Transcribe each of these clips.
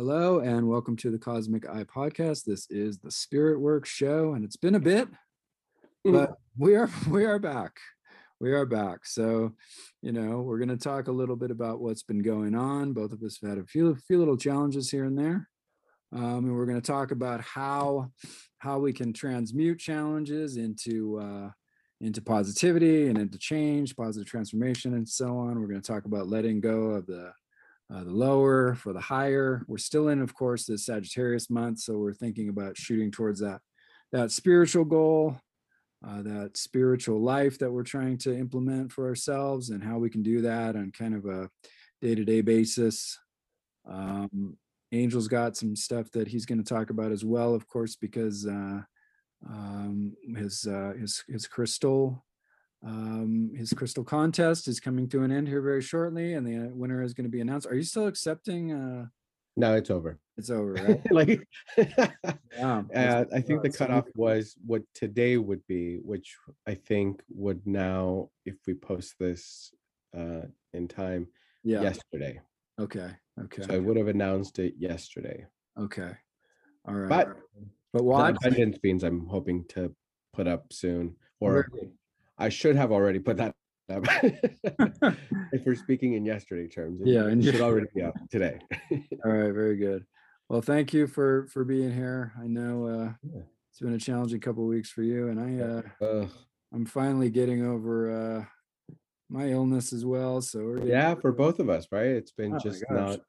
Hello and welcome to the Cosmic Eye Podcast. This is the Spirit Work Show, and it's been a bit, but we are we are back. We are back. So, you know, we're going to talk a little bit about what's been going on. Both of us have had a few few little challenges here and there, um, and we're going to talk about how how we can transmute challenges into uh, into positivity and into change, positive transformation, and so on. We're going to talk about letting go of the uh, the lower for the higher. We're still in, of course, the Sagittarius month, so we're thinking about shooting towards that that spiritual goal, uh, that spiritual life that we're trying to implement for ourselves, and how we can do that on kind of a day to day basis. Um, Angel's got some stuff that he's going to talk about as well, of course, because uh, um, his uh, his his crystal um, his crystal contest is coming to an end here very shortly, and the uh, winner is going to be announced. Are you still accepting? Uh, no, it's over. It's over, right? like, yeah. Uh, I think the cutoff was what today would be, which I think would now, if we post this uh, in time, yeah. yesterday. Okay. Okay. So I would have announced it yesterday. Okay. All right. But but? Abundance beans I'm hoping to put up soon, or? I should have already put that up. if we're speaking in yesterday terms, yeah, and should already be up today. All right, very good. Well, thank you for for being here. I know uh, yeah. it's been a challenging couple weeks for you, and I uh, I'm finally getting over uh, my illness as well. So yeah, for both of us, right? It's been oh just not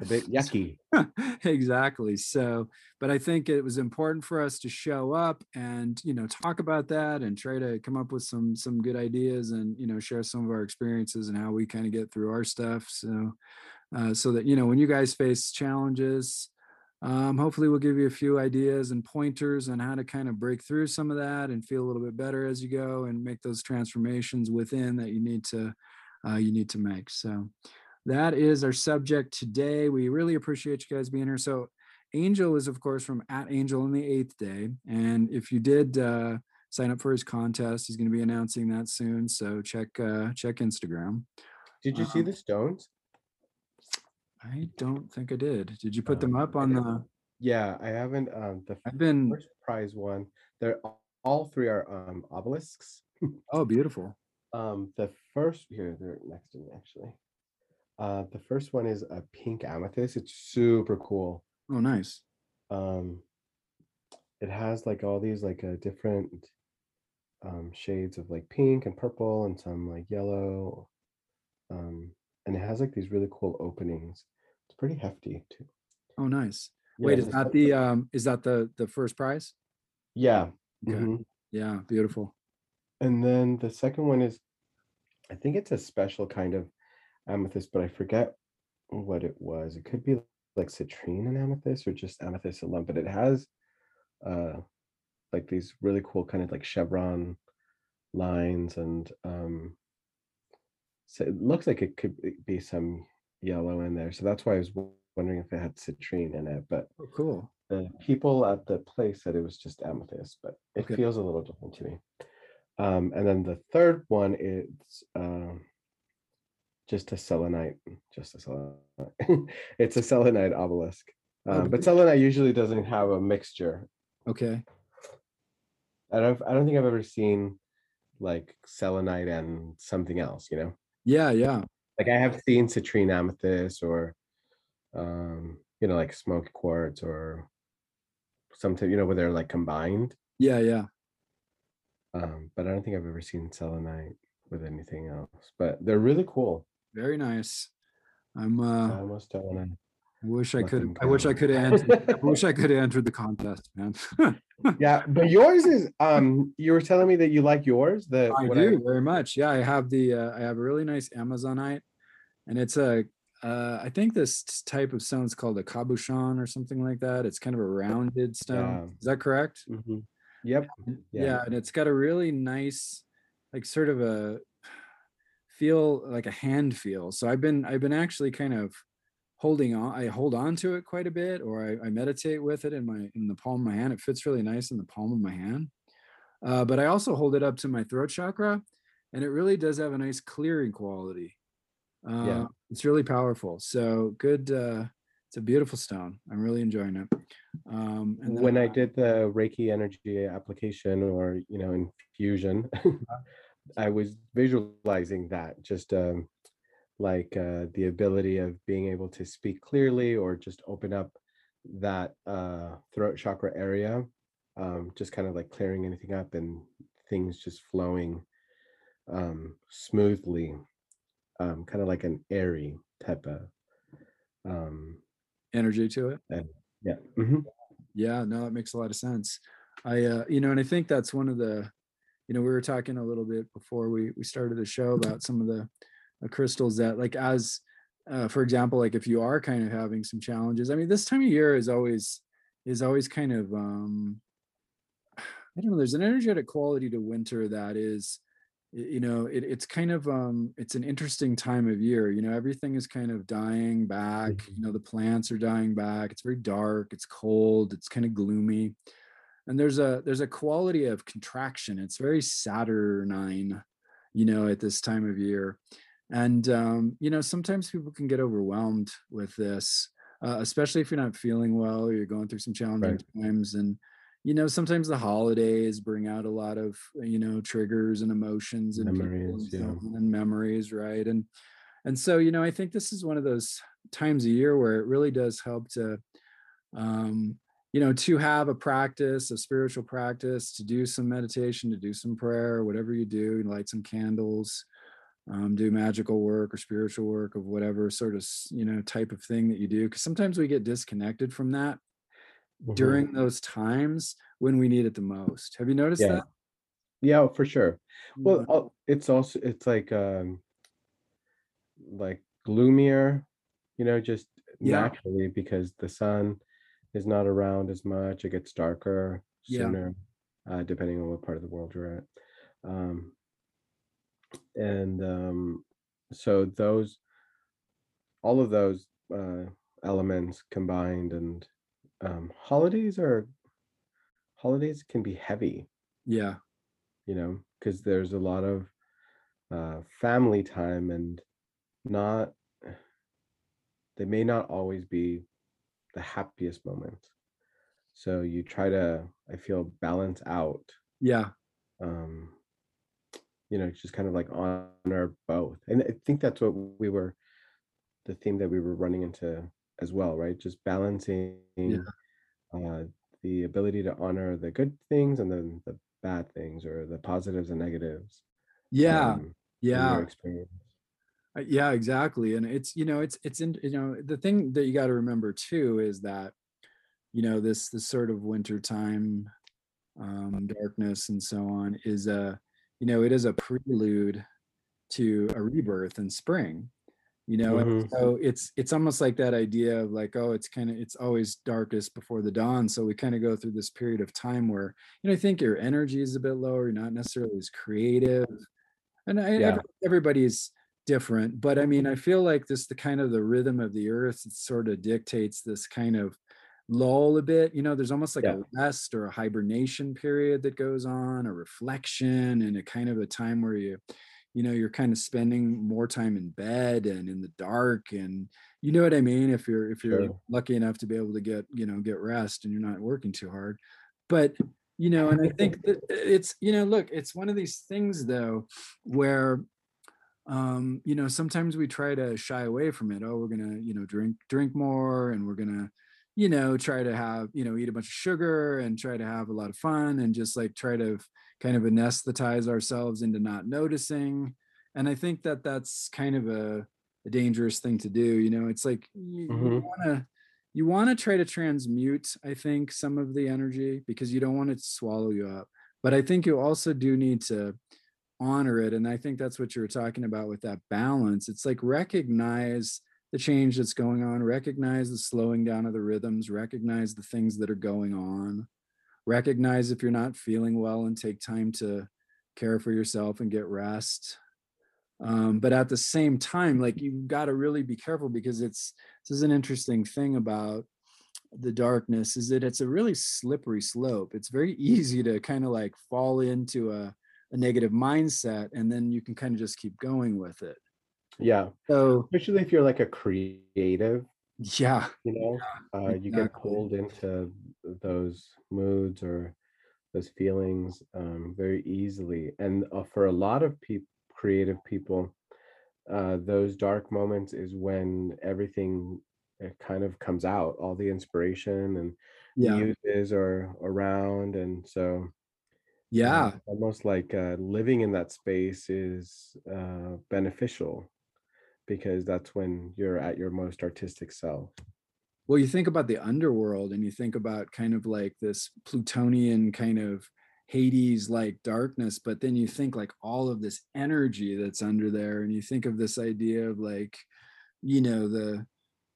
a bit yucky. exactly. So, but I think it was important for us to show up and you know talk about that and try to come up with some some good ideas and you know share some of our experiences and how we kind of get through our stuff. So, uh, so that you know when you guys face challenges. Um, hopefully we'll give you a few ideas and pointers on how to kind of break through some of that and feel a little bit better as you go and make those transformations within that you need to uh, you need to make so that is our subject today. We really appreciate you guys being here. So, Angel is, of course, from at Angel in the Eighth Day. And if you did uh, sign up for his contest, he's going to be announcing that soon. So check uh, check Instagram. Did you um, see the stones? I don't think I did. Did you put them up on the? Yeah, I haven't. Um, the I've been first prize one. They're all three are um obelisks. oh, beautiful. Um, the first here, they're next to me actually. Uh, the first one is a pink amethyst. It's super cool. Oh, nice. Um, it has like all these like uh, different um, shades of like pink and purple and some like yellow. Um, and it has like these really cool openings. It's pretty hefty too. Oh, nice. Yeah, Wait, is that the um is that the the first prize? Yeah. Okay. Mm-hmm. Yeah, beautiful. And then the second one is I think it's a special kind of amethyst, but I forget what it was. It could be like citrine and amethyst or just amethyst alone, but it has uh like these really cool kind of like chevron lines and um so it looks like it could be some yellow in there. So that's why I was wondering if it had citrine in it. But oh, cool. The people at the place said it was just amethyst, but it okay. feels a little different to me. Um, and then the third one is um, just a selenite, just a selenite. it's a selenite obelisk. Um, oh, but selenite usually doesn't have a mixture. Okay. I don't I don't think I've ever seen like selenite and something else, you know? Yeah, yeah. Like I have seen citrine amethyst or um, you know, like smoke quartz or something, you know, where they're like combined. Yeah, yeah. Um, but I don't think I've ever seen selenite with anything else. But they're really cool. Very nice. I'm uh I almost don't want to I wish I could I wish I could have I wish I could have entered the contest, man. yeah, but yours is um you were telling me that you like yours. The I do I, very much. Yeah, I have the uh, I have a really nice Amazonite and it's a uh, I think this type of stone is called a cabochon or something like that. It's kind of a rounded stone. Yeah. Is that correct? Mm-hmm. Yep. Yeah. yeah, and it's got a really nice, like sort of a feel like a hand feel. So I've been I've been actually kind of holding on. I hold on to it quite a bit, or I, I meditate with it in my in the palm of my hand. It fits really nice in the palm of my hand. Uh, but I also hold it up to my throat chakra, and it really does have a nice clearing quality. Uh, yeah, it's really powerful. So good, uh, it's a beautiful stone. I'm really enjoying it. Um, when I did the Reiki energy application or you know infusion, I was visualizing that just um, like uh, the ability of being able to speak clearly or just open up that uh, throat chakra area, um, just kind of like clearing anything up and things just flowing um, smoothly, um, kind of like an airy type of um, energy to it. and yeah. mhm. Yeah, no, that makes a lot of sense. I, uh, you know, and I think that's one of the, you know, we were talking a little bit before we we started the show about some of the uh, crystals that, like, as, uh, for example, like if you are kind of having some challenges. I mean, this time of year is always is always kind of, um, I don't know. There's an energetic quality to winter that is, you know, it, it's kind of, um, it's an interesting time of year. You know, everything is kind of dying back. Mhm. You know, the plants are dying back. It's very dark. It's cold. It's kind of gloomy and there's a there's a quality of contraction it's very saturnine you know at this time of year and um, you know sometimes people can get overwhelmed with this uh, especially if you're not feeling well or you're going through some challenging Right. times and you know sometimes the holidays bring out a lot of you know triggers and emotions and Memories, and, yeah. and memories right and and so you know i think this is one of those times a year where it really does help to um, you know to have a practice a spiritual practice to do some meditation to do some prayer whatever you do you light some candles um, do magical work or spiritual work of whatever sort of you know type of thing that you do because sometimes we get disconnected from that Mhm. during those times when we need it the most have you noticed Yeah. that Yeah, for sure. Well, Yeah. it's also it's like um like gloomier, you know, just Yeah. naturally because the sun is not around as much. It gets darker Yeah. sooner, uh, depending on what part of the world you're at. Um, and um, so those, all of those uh, elements combined, and um, holidays are holidays can be heavy yeah you know, because there's a lot of uh, family time and not, they may not always be the happiest moment So you try to, I feel, balance out, yeah um, you know, just kind of like honor both. And I think that's what we were, the theme that we were running into as well, right? Just balancing uh, the ability to honor the good things and then the bad things or the positives and negatives. yeah um, yeah experience. Uh, yeah exactly and it's you know it's it's in you know the thing that you got to remember too is that you know this this sort of winter time um darkness and so on is a you know it is a prelude to a rebirth in spring you know Mhm. so it's it's almost like that idea of like oh it's kind of it's always darkest before the dawn so we kind of go through this period of time where you know i think your energy is a bit lower you're not necessarily as creative and I, Yeah. everybody's different but i mean i feel like this the kind of the rhythm of the earth sort of dictates this kind of lull a bit you know there's almost like Yeah. a rest or a hibernation period that goes on a reflection and a kind of a time where you you know you're kind of spending more time in bed and in the dark and you know what i mean if you're if you're Sure. lucky enough to be able to get you know get rest and you're not working too hard but you know and i think that it's you know look it's one of these things though where um you know sometimes we try to shy away from it oh we're gonna you know drink drink more and we're gonna you know try to have you know eat a bunch of sugar and try to have a lot of fun and just like try to kind of anesthetize ourselves into not noticing. And i think that that's kind of a, a dangerous thing to do you know? It's like you, Mhm. want to you want to try to transmute i think some of the energy because you don't want it to swallow you up. But i think you also do need to honor it and i think that's what you were talking about with that balance. It's like recognize the change that's going on recognize the slowing down of the rhythms recognize the things that are going on recognize if you're not feeling well and take time to care for yourself and get rest. Um, but at the same time like you've got to really be careful because it's this is an interesting thing about the darkness is that it's a really slippery slope. It's very easy to kind of like fall into a, a negative mindset and then you can kind of just keep going with it Yeah. so Especially if you're like a creative, Yeah. you know uh, you get pulled into those moods or those feelings um, very easily and uh, for a lot of people creative people uh, those dark moments is when everything uh, kind of comes out all the inspiration and Yeah. muses are around and so uh, Yeah. almost like uh, living in that space is uh, beneficial because that's when you're at your most artistic self Well, you think about the underworld and you think about kind of like this Plutonian kind of Hades like darkness, but then you think like all of this energy that's under there, and you think of this idea of like, you know, the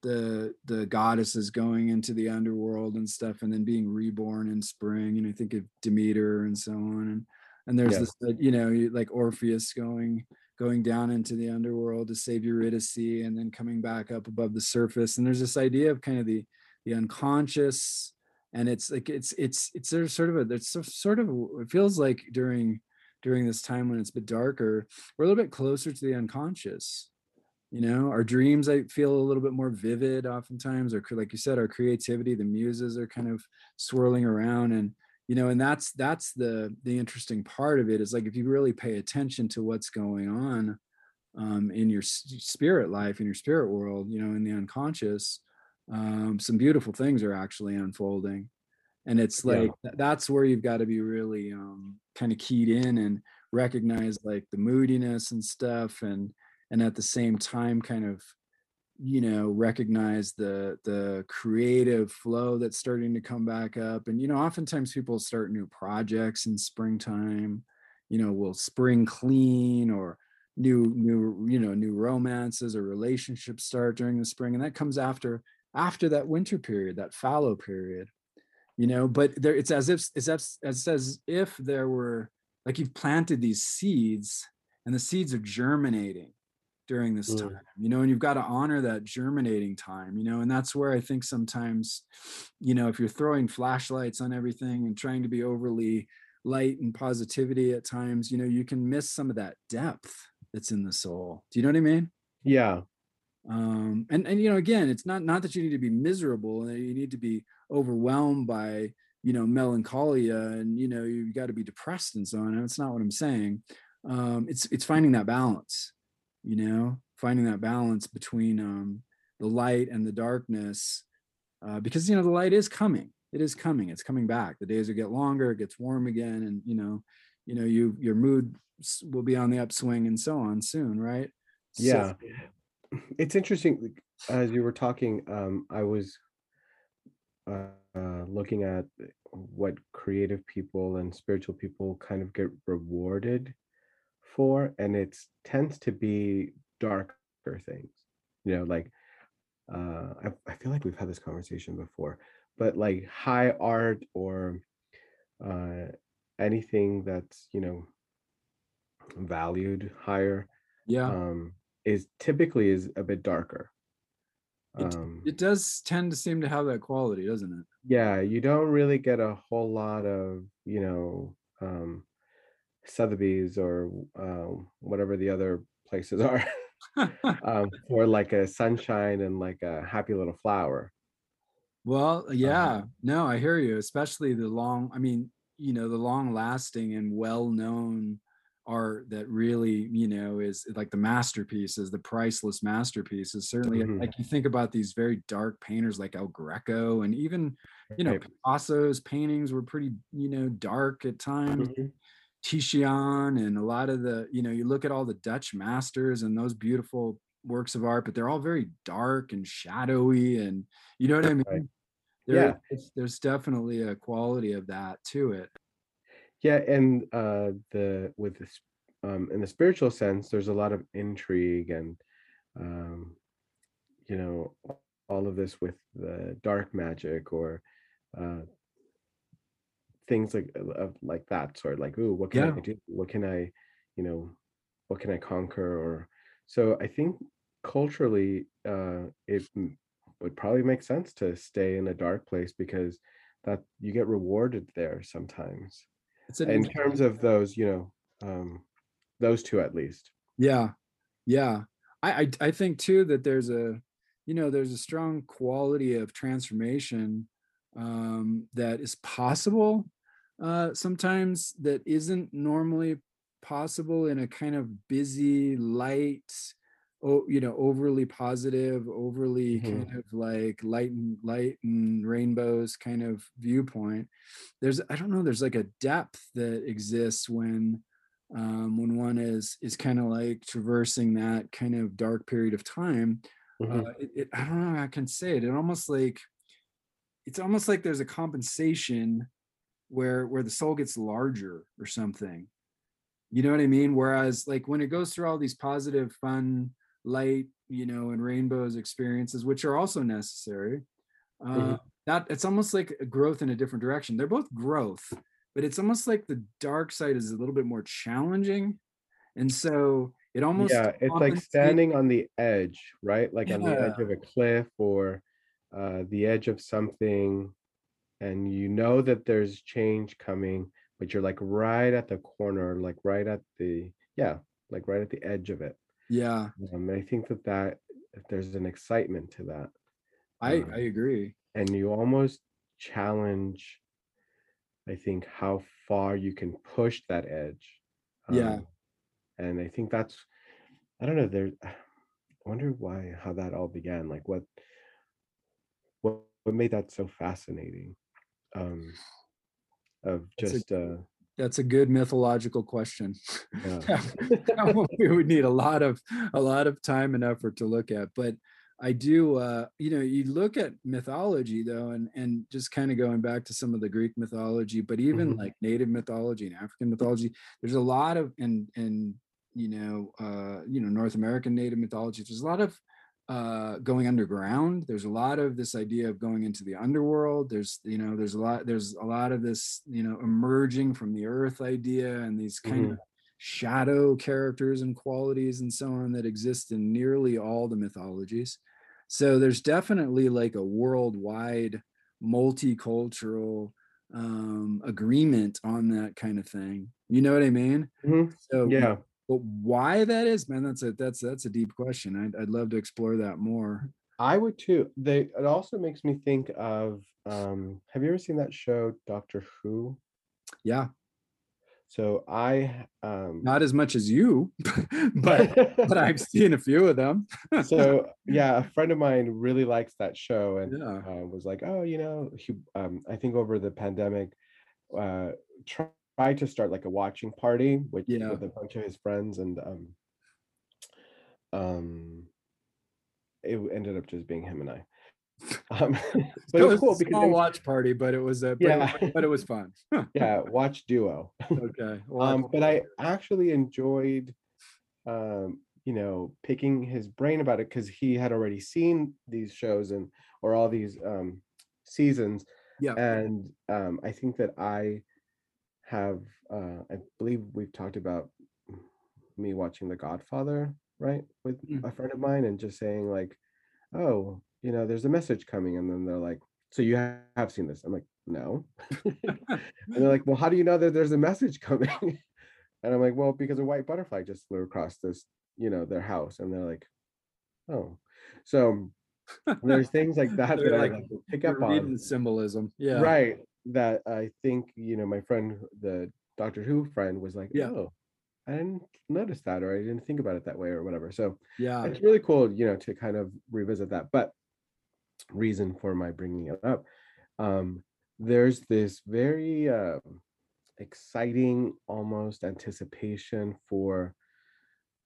the the goddesses going into the underworld and stuff, and then being reborn in spring. And I think of Demeter and so on, and and there's yeah this, you know, like Orpheus going going down into the underworld to save Eurydice and then coming back up above the surface. And there's this idea of kind of the the unconscious, and it's like it's it's it's there's sort of a there's sort of it feels like during during this time when it's a bit darker, we're a little bit closer to the unconscious. You know, our dreams I feel a little bit more vivid oftentimes, or like you said, our creativity, the muses are kind of swirling around and you know and that's that's the the interesting part of it is like if you really pay attention to what's going on um, in your spirit life in your spirit world you know in the unconscious um, some beautiful things are actually unfolding. And it's like th- that's where you've got to be really um, kind of keyed in and recognize like the moodiness and stuff and and at the same time kind of you know recognize the the creative flow that's starting to come back up. And you know oftentimes people start new projects in springtime you know will spring clean or new new you know new romances or relationships start during the spring and that comes after after that winter period that fallow period you know? But there it's as if it's as, as as if there were like you've planted these seeds and the seeds are germinating during this Mm, time you know and you've got to honor that germinating time you know and that's where i think sometimes you know if you're throwing flashlights on everything and trying to be overly light and positivity at times you know you can miss some of that depth that's in the soul do you know what i mean? Yeah. Um and and you know again it's not not that you need to be miserable and you need to be overwhelmed by you know melancholia and you know you got to be depressed and so on that's not what i'm saying. Um it's it's finding that balance you know finding that balance between um the light and the darkness uh, because you know the light is coming. It is coming. It's coming back. The days will get longer. It gets warm again. And you know you know you your mood will be on the upswing and so on soon right? So yeah. It's interesting as you were talking um i was uh, uh looking at what creative people and spiritual people kind of get rewarded for and it tends to be darker things you know like uh I, I feel like we've had this conversation before but like high art or uh anything that's you know valued higher yeah um is typically is a bit darker It um it does tend to seem to have that quality, doesn't it? yeah you don't really get a whole lot of you know um sotheby's or um whatever the other places are um for like a sunshine and like a happy little flower. Well, um yeah, no, I hear you, especially the long, I mean, you know, the long lasting and well known art that really, you know, is like the masterpieces, the priceless masterpieces. Certainly, mhm, like you think about these very dark painters like El Greco and even, you know, right. Picasso's paintings were pretty, you know, dark at times. Mhm, Titian and a lot of the, you know, you look at all the Dutch masters and those beautiful works of art, but they're all very dark and shadowy and you know what I right mean? There yeah there's definitely a quality of that to it. yeah and uh the with this um in the spiritual sense there's a lot of intrigue and um you know all of this with the dark magic or uh things like uh, of like that sort like ooh what can i do what can i you know what can i conquer or so i think culturally uh it would probably make sense to stay in a dark place because that you get rewarded there sometimes in terms of those you know um those two at least yeah. Yeah. I, I I think too that there's a you know there's a strong quality of transformation um, that is possible uh, sometimes that isn't normally possible in a kind of busy light oh you know overly positive overly Mhm. kind of like light and light and rainbows kind of viewpoint there's i don't know there's like a depth that exists when um when one is is kind of like traversing that kind of dark period of time Mhm. uh it, it i don't know i can say it it almost like it's almost like there's a compensation where where the soul gets larger or something you know what I mean? Whereas like when it goes through all these positive, fun, light, you know, and rainbows experiences, which are also necessary, uh, Mhm. that it's almost like a growth in a different direction. They're both growth, but it's almost like the dark side is a little bit more challenging. And so it almost Yeah, it's like standing on the edge, right? Like on the edge of a cliff or uh, the edge of something, and you know that there's change coming, but you're like right at the corner, like right at the, yeah, like right at the edge of it. yeah, Um, and I think that that there's an excitement to that. I I Um, agree. and you almost challenge, I think, how far you can push that edge. Yeah, Um, and I think that's, I don't know, there, I wonder why, how that all began. Like what, what, made that so fascinating? Um, of that's a just, uh, that's a good mythological question. yeah. That one we would need a lot of a lot of time and effort to look at but i do uh you know you look at mythology though and and just kind of going back to some of the greek mythology but even Mhm. like native mythology and african mythology there's a lot of and and you know uh you know north american native mythology there's a lot of uh going underground there's a lot of this idea of going into the underworld there's you know there's a lot there's a lot of this you know emerging from the earth idea and these kind of Mhm. shadow characters and qualities and so on that exist in nearly all the mythologies. So there's definitely like a worldwide multicultural um agreement on that kind of thing. You know what I mean? Mhm. So Yeah. But why that is, man, that's a that's that's a deep question. I'd, I'd love to explore that more. I would too. They, it also makes me think of, um, have you ever seen that show, Doctor Who? Yeah, So I, um, not as much as you, but but I've seen a few of them. so yeah a friend of mine really likes that show and Yeah. uh, was like oh you know he um, i think over the pandemic uh tried to start like a watching party with, Yeah. with a bunch of his friends and um um it ended up just being him and i um but So it was cool because small they- watch party, but it was a but, Yeah. it, but it was fun. yeah watch duo okay. Well, um but i actually enjoyed um you know picking his brain about it because he had already seen these shows and or all these um seasons yeah. and um i think that i have uh i believe we've talked about me watching the godfather right with Mm. a friend of mine and just saying like oh you know there's a message coming and then they're like so you have seen this i'm like no and they're like well how do you know that there's a message coming and i'm like well because a white butterfly just flew across this you know their house and they're like oh so there's things like that that like, i like pick up on symbolism. Yeah. right that i think you know my friend the doctor who friend was like Yeah. oh i didn't notice that or i didn't think about it that way or whatever so Yeah. it's really cool you know to kind of revisit that but reason for my bringing it up um there's this very uh, exciting almost anticipation for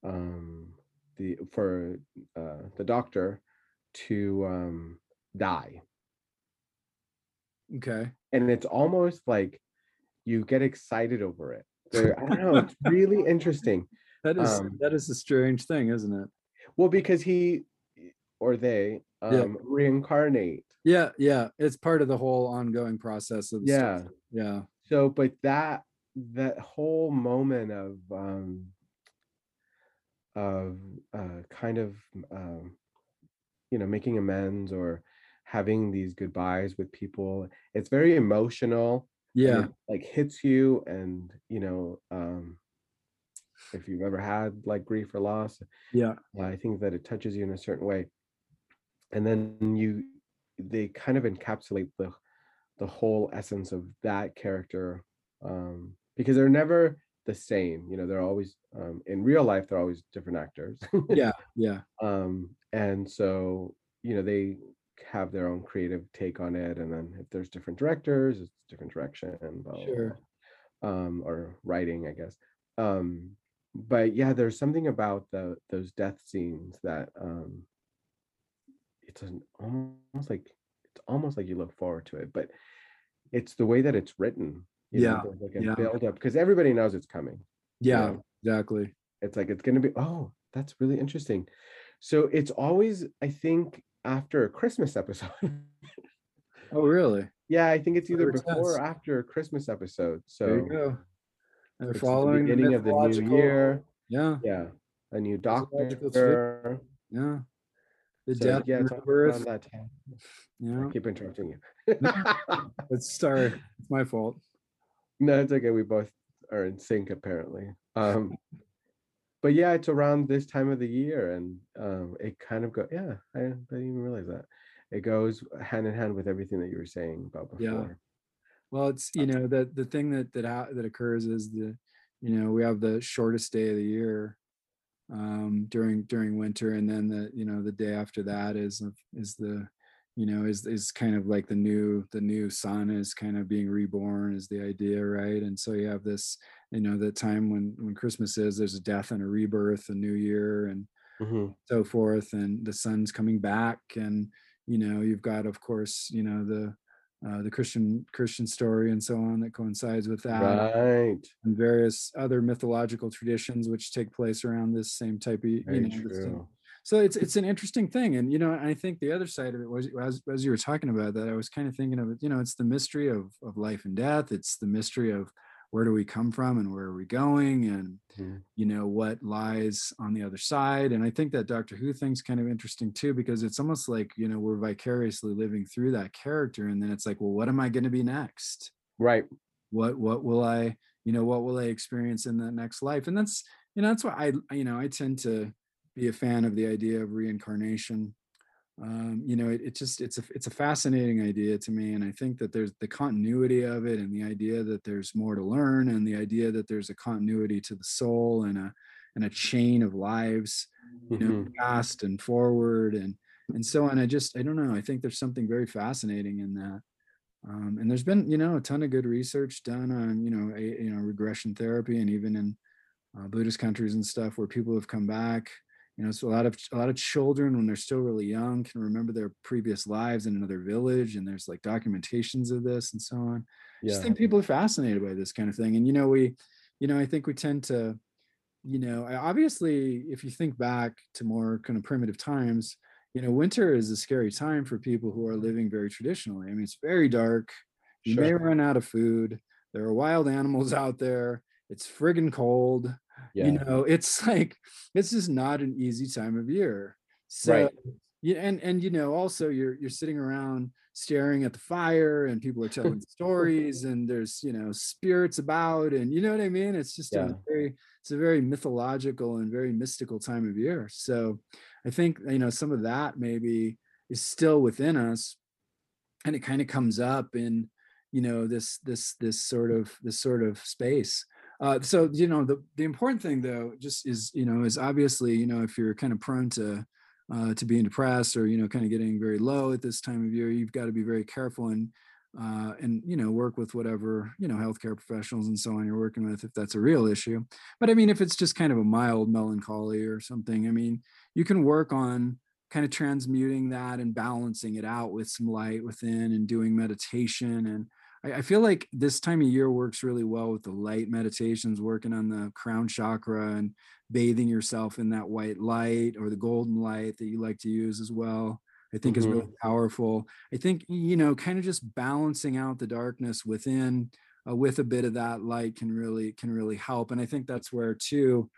um the for uh the doctor to um die Okay. and it's almost like you get excited over it i don't know it's really interesting That is Um, that is a strange thing, isn't it? well because he or they Yeah. um reincarnate Yeah. Yeah. It's part of the whole ongoing process of yeah. Yeah. so but that that whole moment of um of uh kind of um you know making amends or having these goodbyes with people it's very emotional Yeah. it, like hits you and you know um if you've ever had like grief or loss Yeah. i think that it touches you in a certain way and then you they kind of encapsulate the the whole essence of that character um because they're never the same you know they're always um in real life they're always different actors yeah yeah um and so you know they have their own creative take on it and then if there's different directors it's different direction blah, sure. blah, um or writing i guess. Um but yeah there's something about the those death scenes that um it's an almost like it's almost like you look forward to it but it's the way that it's written you Yeah, know like a yeah. build up because everybody knows it's coming yeah know, exactly. It's like it's going to be oh that's really interesting. So it's always i think after a christmas episode. Oh really? Yeah i think it's either before or after a christmas episode there so you go. They're it's the following beginning of the new year. Yeah. Yeah a new doctor. Yeah. The so, death yeah and it's all rebirth that time. yeah. i keep interrupting you. It's sorry. It's my fault. No it's okay. We both are in sync apparently. Um but yeah it's around this time of the year and um it kind of go yeah i didn't even realize that it goes hand in hand with everything that you were saying about before. Yeah. Well, it's you know the the thing that that ha- that occurs is the you know we have the shortest day of the year um during during winter and then the you know the day after that is is the you know is is kind of like the new the new sun is kind of being reborn is the idea right? And so you have this you know the time when when christmas is there's a death and a rebirth a new year and Mhm. so forth and the sun's coming back and you know you've got of course you know the uh, the christian christian story and so on that coincides with that right. and various other mythological traditions which take place around this same type of you know this same- true so it's it's an interesting thing and you know i think the other side of it was as, as you were talking about that i was kind of thinking of it you know it's the mystery of of life and death it's the mystery of where do we come from and where are we going and Mhm. you know what lies on the other side and i think that doctor who thing's kind of interesting too because it's almost like you know we're vicariously living through that character and then it's like well what am i going to be next? Right. What what will i you know what will i experience in that next life? And that's you know that's why i you know i tend to be a fan of the idea of reincarnation. Um you know it, it just it's a it's a fascinating idea to me and i think that there's the continuity of it and the idea that there's more to learn and the idea that there's a continuity to the soul and a and a chain of lives you know Mhm. past and forward and and so on. I just i don't know i think there's something very fascinating in that. Um, and there's been you know a ton of good research done on you know a, you know regression therapy and even in uh, buddhist countries and stuff where people have come back you know so a lot of a lot of children when they're still really young can remember their previous lives in another village and there's like documentations of this and so on. I yeah. just think people are fascinated by this kind of thing and you know we you know i think we tend to you know obviously if you think back to more kind of primitive times you know winter is a scary time for people who are living very traditionally. I mean it's very dark. You may run out of food. There are wild animals out there. It's friggin cold yeah. you know it's like this is not an easy time of year. So Right. yeah and and you know also you're you're sitting around staring at the fire and people are telling stories and there's you know spirits about and you know what i mean? It's just Yeah. a very it's a very mythological and very mystical time of year. So i think you know some of that maybe is still within us and it kind of comes up in you know this this this sort of this sort of space uh, so you know the the important thing though just is you know is obviously you know if you're kind of prone to uh, to being depressed or you know kind of getting very low at this time of year you've got to be very careful and uh, and you know work with whatever you know healthcare professionals and so on you're working with if that's a real issue. But i mean if it's just kind of a mild melancholy or something i mean you can work on kind of transmuting that and balancing it out with some light within and doing meditation and I, I feel like this time of year works really well with the light meditations, working on the crown chakra and bathing yourself in that white light or the golden light that you like to use as well. I think is really powerful. I think you know, kind of just balancing out the darkness within uh, with a bit of that light can really can really help. And I think that's where too,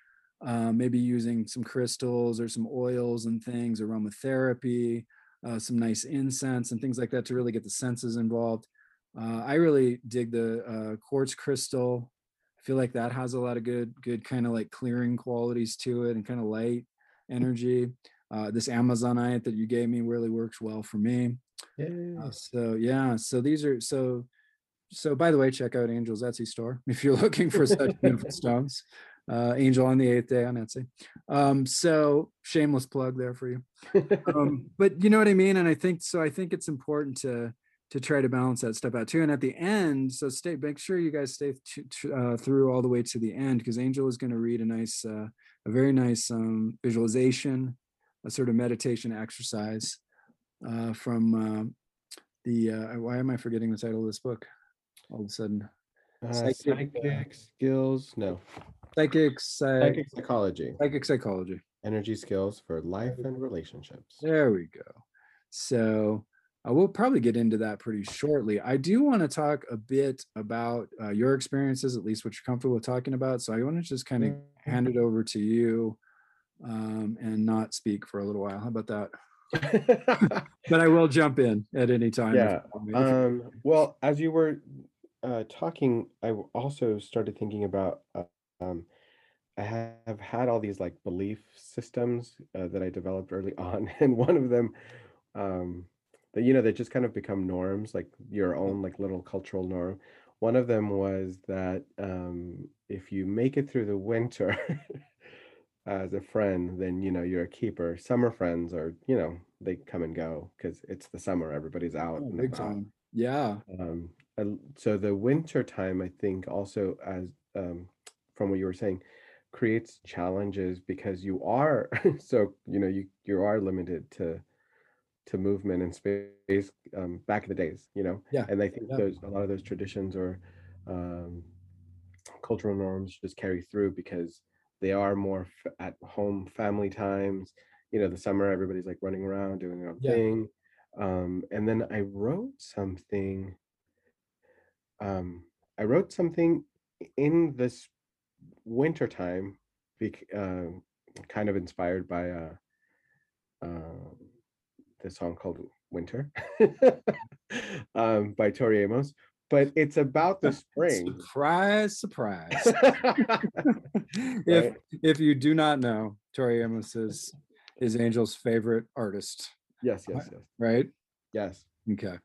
uh, maybe using some crystals or some oils and things, aromatherapy, uh, some nice incense and things like that to really get the senses involved. Uh, I really dig the uh, quartz crystal. I feel like that has a lot of good, good kind of like clearing qualities to it and kind of light energy. Uh, this Amazonite that you gave me really works well for me. Yeah. Uh, so yeah, so these are so so by the way, check out Angel's Etsy store if you're looking for such beautiful stones. Uh, Angel on the eighth day on Etsy. Um, so shameless plug there for you. Um, but you know what I mean? And I think so. I think it's important to to try to balance that stuff out too. And at the end, so stay, make sure you guys stay t- t- uh, through all the way to the end because Angel is going to read a nice, uh, a very nice um, visualization, a sort of meditation exercise uh, from uh, the. Uh, why am I forgetting the title of this book? All of a sudden, Uh, Psychic, psychic skills, no, psychic, psych, psychic psychology, psychic psychology. energy skills for life and relationships. There we go. So uh, we'll probably get into that pretty shortly. I do want to talk a bit about uh, your experiences, at least what you're comfortable with talking about. So I want to just kind of hand it over to you um, and not speak for a little while. How about that? But I will jump in at any time. Yeah, you want me. If you- um, well, as you were uh, talking, I also started thinking about. Uh, um, I have had all these like belief systems uh, that I developed early on, and one of them, um, that you know, they just kind of become norms, like your own like little cultural norm. One of them was that um, if you make it through the winter as a friend, then you know you're a keeper. Summer friends are, you know, they come and go because it's the summer. Everybody's out Oh, and big time. Yeah. Um, and so the winter time, I think, also as um, from what you were saying, creates challenges because you are so you know you you are limited to to movement and space um, back in the days, you know. Yeah, And I think yeah. those a lot of those traditions or um, cultural norms just carry through because they are more f- at home family times. You know, the summer everybody's like running around doing their own Yeah. thing. Um, and then I wrote something. Um, I wrote something in this winter time, bec- uh, kind of inspired by uh, uh, the song called Winter um, by Tori Amos. But it's about the spring. Surprise, surprise. if if you do not know, Tori Amos is is Angel's favorite artist, Yes, yes, yes, right? yes. Okay.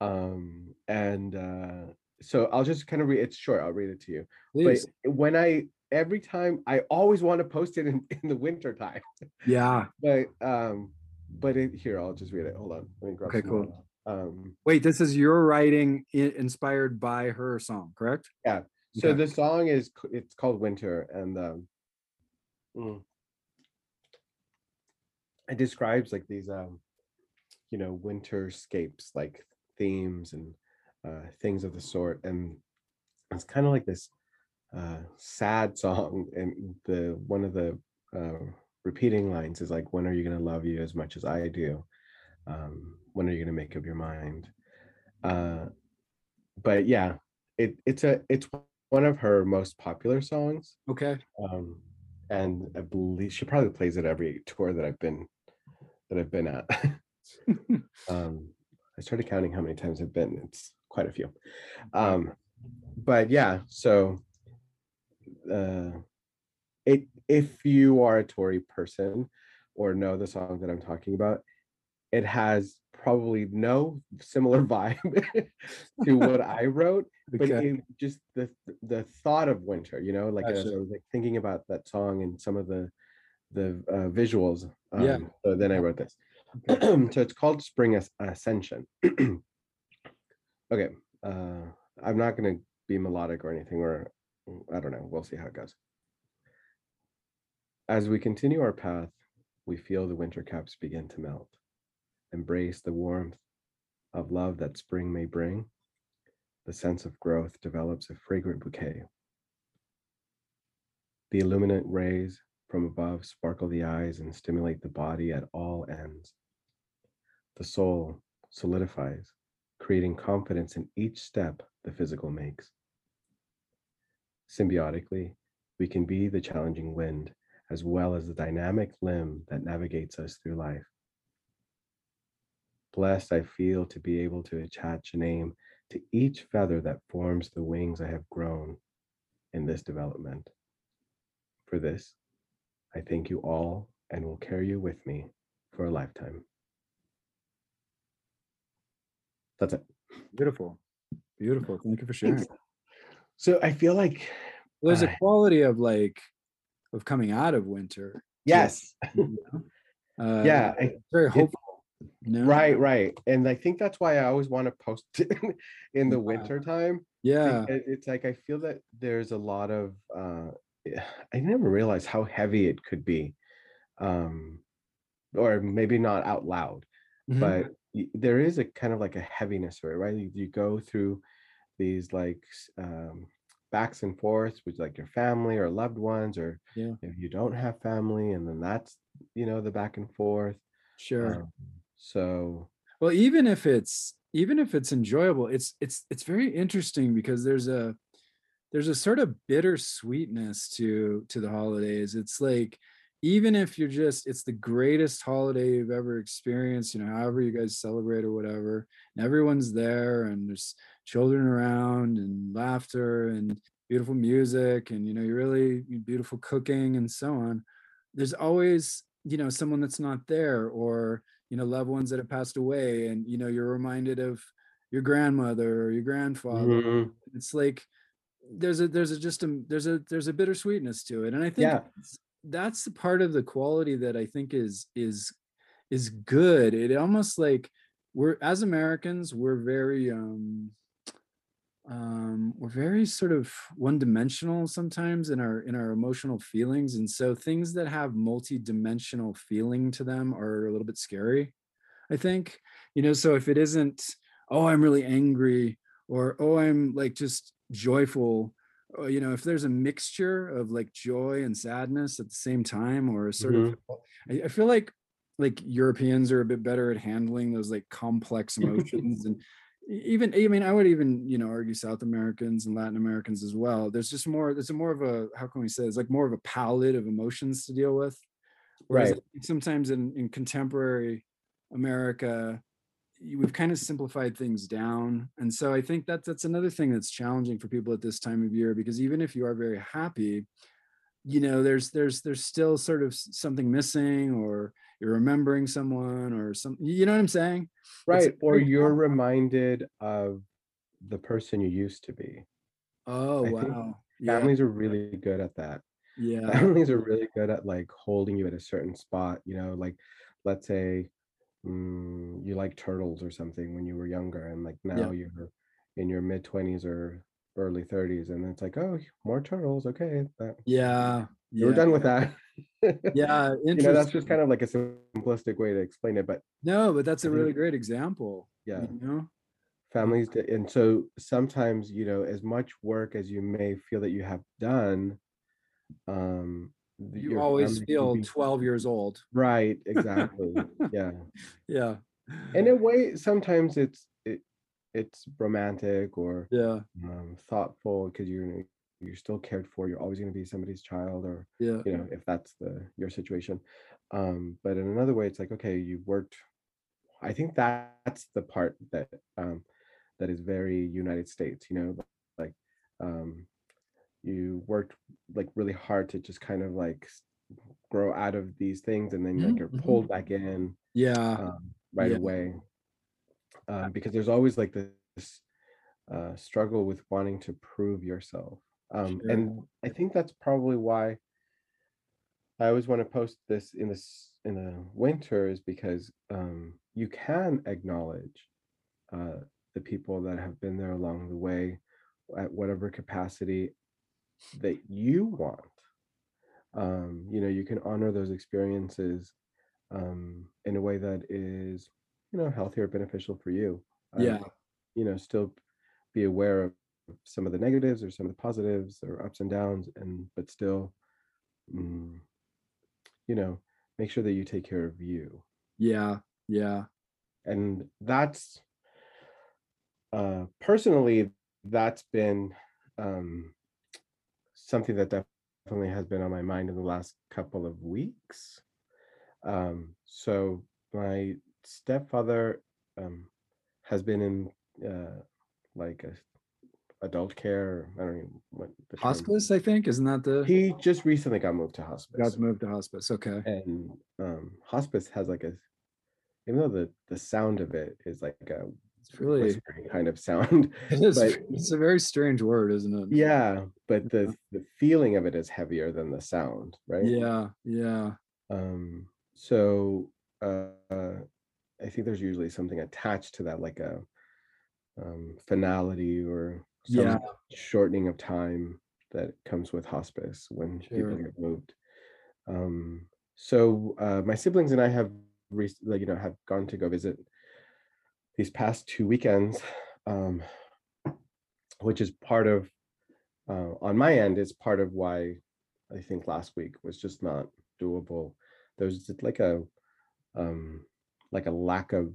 Um, and uh, so I'll just kind of read. It's short. I'll read it to you. Please. But when I every time I always want to post it in in the winter time. Yeah. But um, but it, here I'll just read it. Hold on. Let me grab Okay, cool. notes. Um, Wait, this is your writing inspired by her song, correct? Yeah. So Okay. the song is it's called Winter, and um, mm, it describes like these um, you know, winterscapes, like themes and uh, things of the sort, and it's kind of like this uh, sad song, and the one of the uh, repeating lines is like, "When are you gonna love you as much as I do? Um, when are you gonna make up your mind?" Uh, but yeah, it it's a it's one of her most popular songs Okay. um and i believe she probably plays it every tour that i've been that i've been at um i started counting how many times i've been it's quite a few um but yeah so uh it if you are a Tori person or know the song that i'm talking about it has probably no similar vibe to what i wrote but Okay. it just the the thought of winter you know like i was like thinking about that song and some of the the uh, visuals um, Yeah. so then i wrote this. So it's called spring As- ascension. Okay uh i'm not going to be melodic or anything or i don't know we'll see how it goes as we continue our path we feel the winter caps begin to melt embrace the warmth of love that spring may bring the sense of growth develops a fragrant bouquet. The illuminant rays from above sparkle the eyes and stimulate the body at all ends. The soul solidifies, creating confidence in each step the physical makes. Symbiotically, we can be the challenging wind as well as the dynamic limb that navigates us through life. Blessed I feel to be able to attach a name to each feather that forms the wings I have grown in this development. For this, I thank you all and will carry you with me for a lifetime. That's it. Beautiful. Beautiful. Thank you for sharing. Thanks. So I feel like There's a quality of like of coming out of winter. yes, you know? Uh, yeah, I, it's very hopeful. You know? right, right, and I think that's why I always want to post it in the Yeah. winter time. Yeah. it's like I feel that there's a lot of uh I never realized how heavy it could be. Um or maybe not out loud, Mhm. but there is a kind of like a heaviness to it, right? You, you go through these like um backs and forths with like your family or loved ones, or Yeah. if you don't have family, and then that's you know the back and forth. sure. Um, so well even if it's even if it's enjoyable it's it's it's very interesting because there's a there's a sort of bitter sweetness to to the holidays it's like even if you're just it's the greatest holiday you've ever experienced you know however you guys celebrate or whatever and everyone's there and there's children around and laughter and beautiful music and you know you really beautiful cooking and so on. There's always you know someone that's not there or you know loved ones that have passed away and you know you're reminded of your grandmother or your grandfather. Mhm, it's like there's a there's a just a there's a there's a bittersweetness to it. And i think Yeah. that's the part of the quality that i think is is is good. It almost like we're as americans we're very um um we're very sort of one dimensional sometimes in our in our emotional feelings and so things that have multi-dimensional feeling to them are a little bit scary i think. You know so if it isn't oh i'm really angry or oh i'm like just joyful or, you know if there's a mixture of like joy and sadness at the same time or a sort of I, I feel like like europeans are a bit better at handling those like complex emotions and even i mean i would even you know argue south americans and latin americans as well. There's just more there's a more of a how can we say it's like more of a palette of emotions to deal with. Whereas Right. Sometimes in, in contemporary america we've kind of simplified things down. And so i think that that's another thing that's challenging for people at this time of year because even if you are very happy you know there's there's there's still sort of something missing or you're remembering someone or some you know what i'm saying? Right or you're reminded of the person you used to be. Oh I wow yeah. families are really good at that. Yeah. Families are really good at like holding you at a certain spot you know like let's say mm, you like turtles or something when you were younger and like now you're in your mid 20s or early 30s and it's like oh more turtles okay that, yeah you were yeah done with that. Yeah you know that's just kind of like a simplistic way to explain it but no but that's a really great example yeah. you know? Families and so sometimes you know as much work as you may feel that you have done um you always feel be- 12 years old. Right exactly yeah. Yeah. In a way sometimes it's it it's romantic or yeah. um, thoughtful because you're you're still cared for you're always going to be somebody's child or yeah. you know if that's the your situation. Um but in another way it's like okay you worked i think that's the part that um that is very united states you know like um you worked like really hard to just kind of like grow out of these things and then like Mhm, you're pulled back in yeah. um, right Yeah. away um, because there's always like this uh, struggle with wanting to prove yourself um, Sure. and i think that's probably why i always want to post this in this in the winter is because um, you can acknowledge uh, the people that have been there along the way at whatever capacity that you want um, you know you can honor those experiences um, in a way that is you know healthy or beneficial for you Um, yeah. you know still be aware of some of the negatives or some of the positives or ups and downs and but still mm, you know make sure that you take care of you. Yeah yeah. And that's uh personally that's been um something that definitely has been on my mind in the last couple of weeks. Um so my stepfather um has been in uh like a adult care. I don't know what the term- Hospice, I think, isn't that the He just recently got moved to hospice. got moved to hospice? Okay. and um hospice has like a even though the the sound of it is like a It's really kind of sound it is but- it's a very strange word, isn't it? yeah but the the feeling of it is heavier than the sound right Yeah, yeah. um so uh i think there's usually something attached to that like a um finality or some Yeah. shortening of time that comes with hospice when people get moved. Um so uh my siblings and i have like you know have gone to go visit these past two weekends um which is part of uh, on my end is part of why i think last week was just not doable. There's like a um like a lack of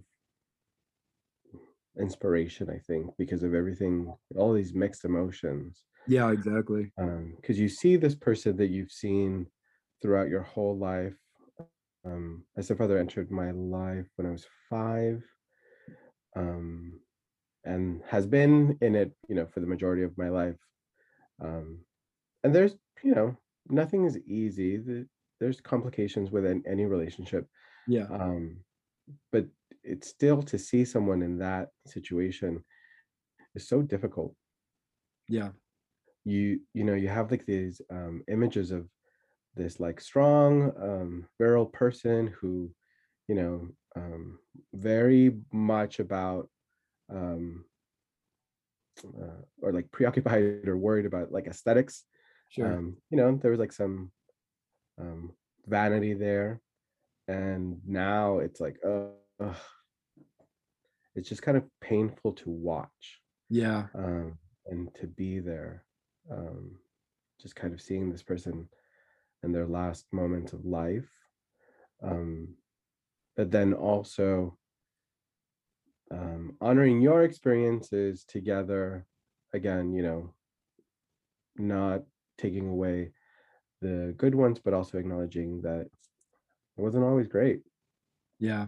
inspiration i think because of everything all these mixed emotions Yeah, exactly. um because you see this person that you've seen throughout your whole life um my stepfather entered my life when i was five um and has been in it you know for the majority of my life um and there's you know nothing is easy there's complications within any relationship Yeah. um but it's still to see someone in that situation is so difficult Yeah. you you know you have like these um images of this like strong um virile person who you know um very much about um uh, or like preoccupied or worried about like aesthetics Sure. um you know there was like some um vanity there and now it's like uh ugh. it's just kind of painful to watch yeah. um, and to be there, um, just kind of seeing this person in their last moments of life, um, but then also um, honoring your experiences together. Again, you know, not taking away the good ones, but also acknowledging that it wasn't always great Yeah.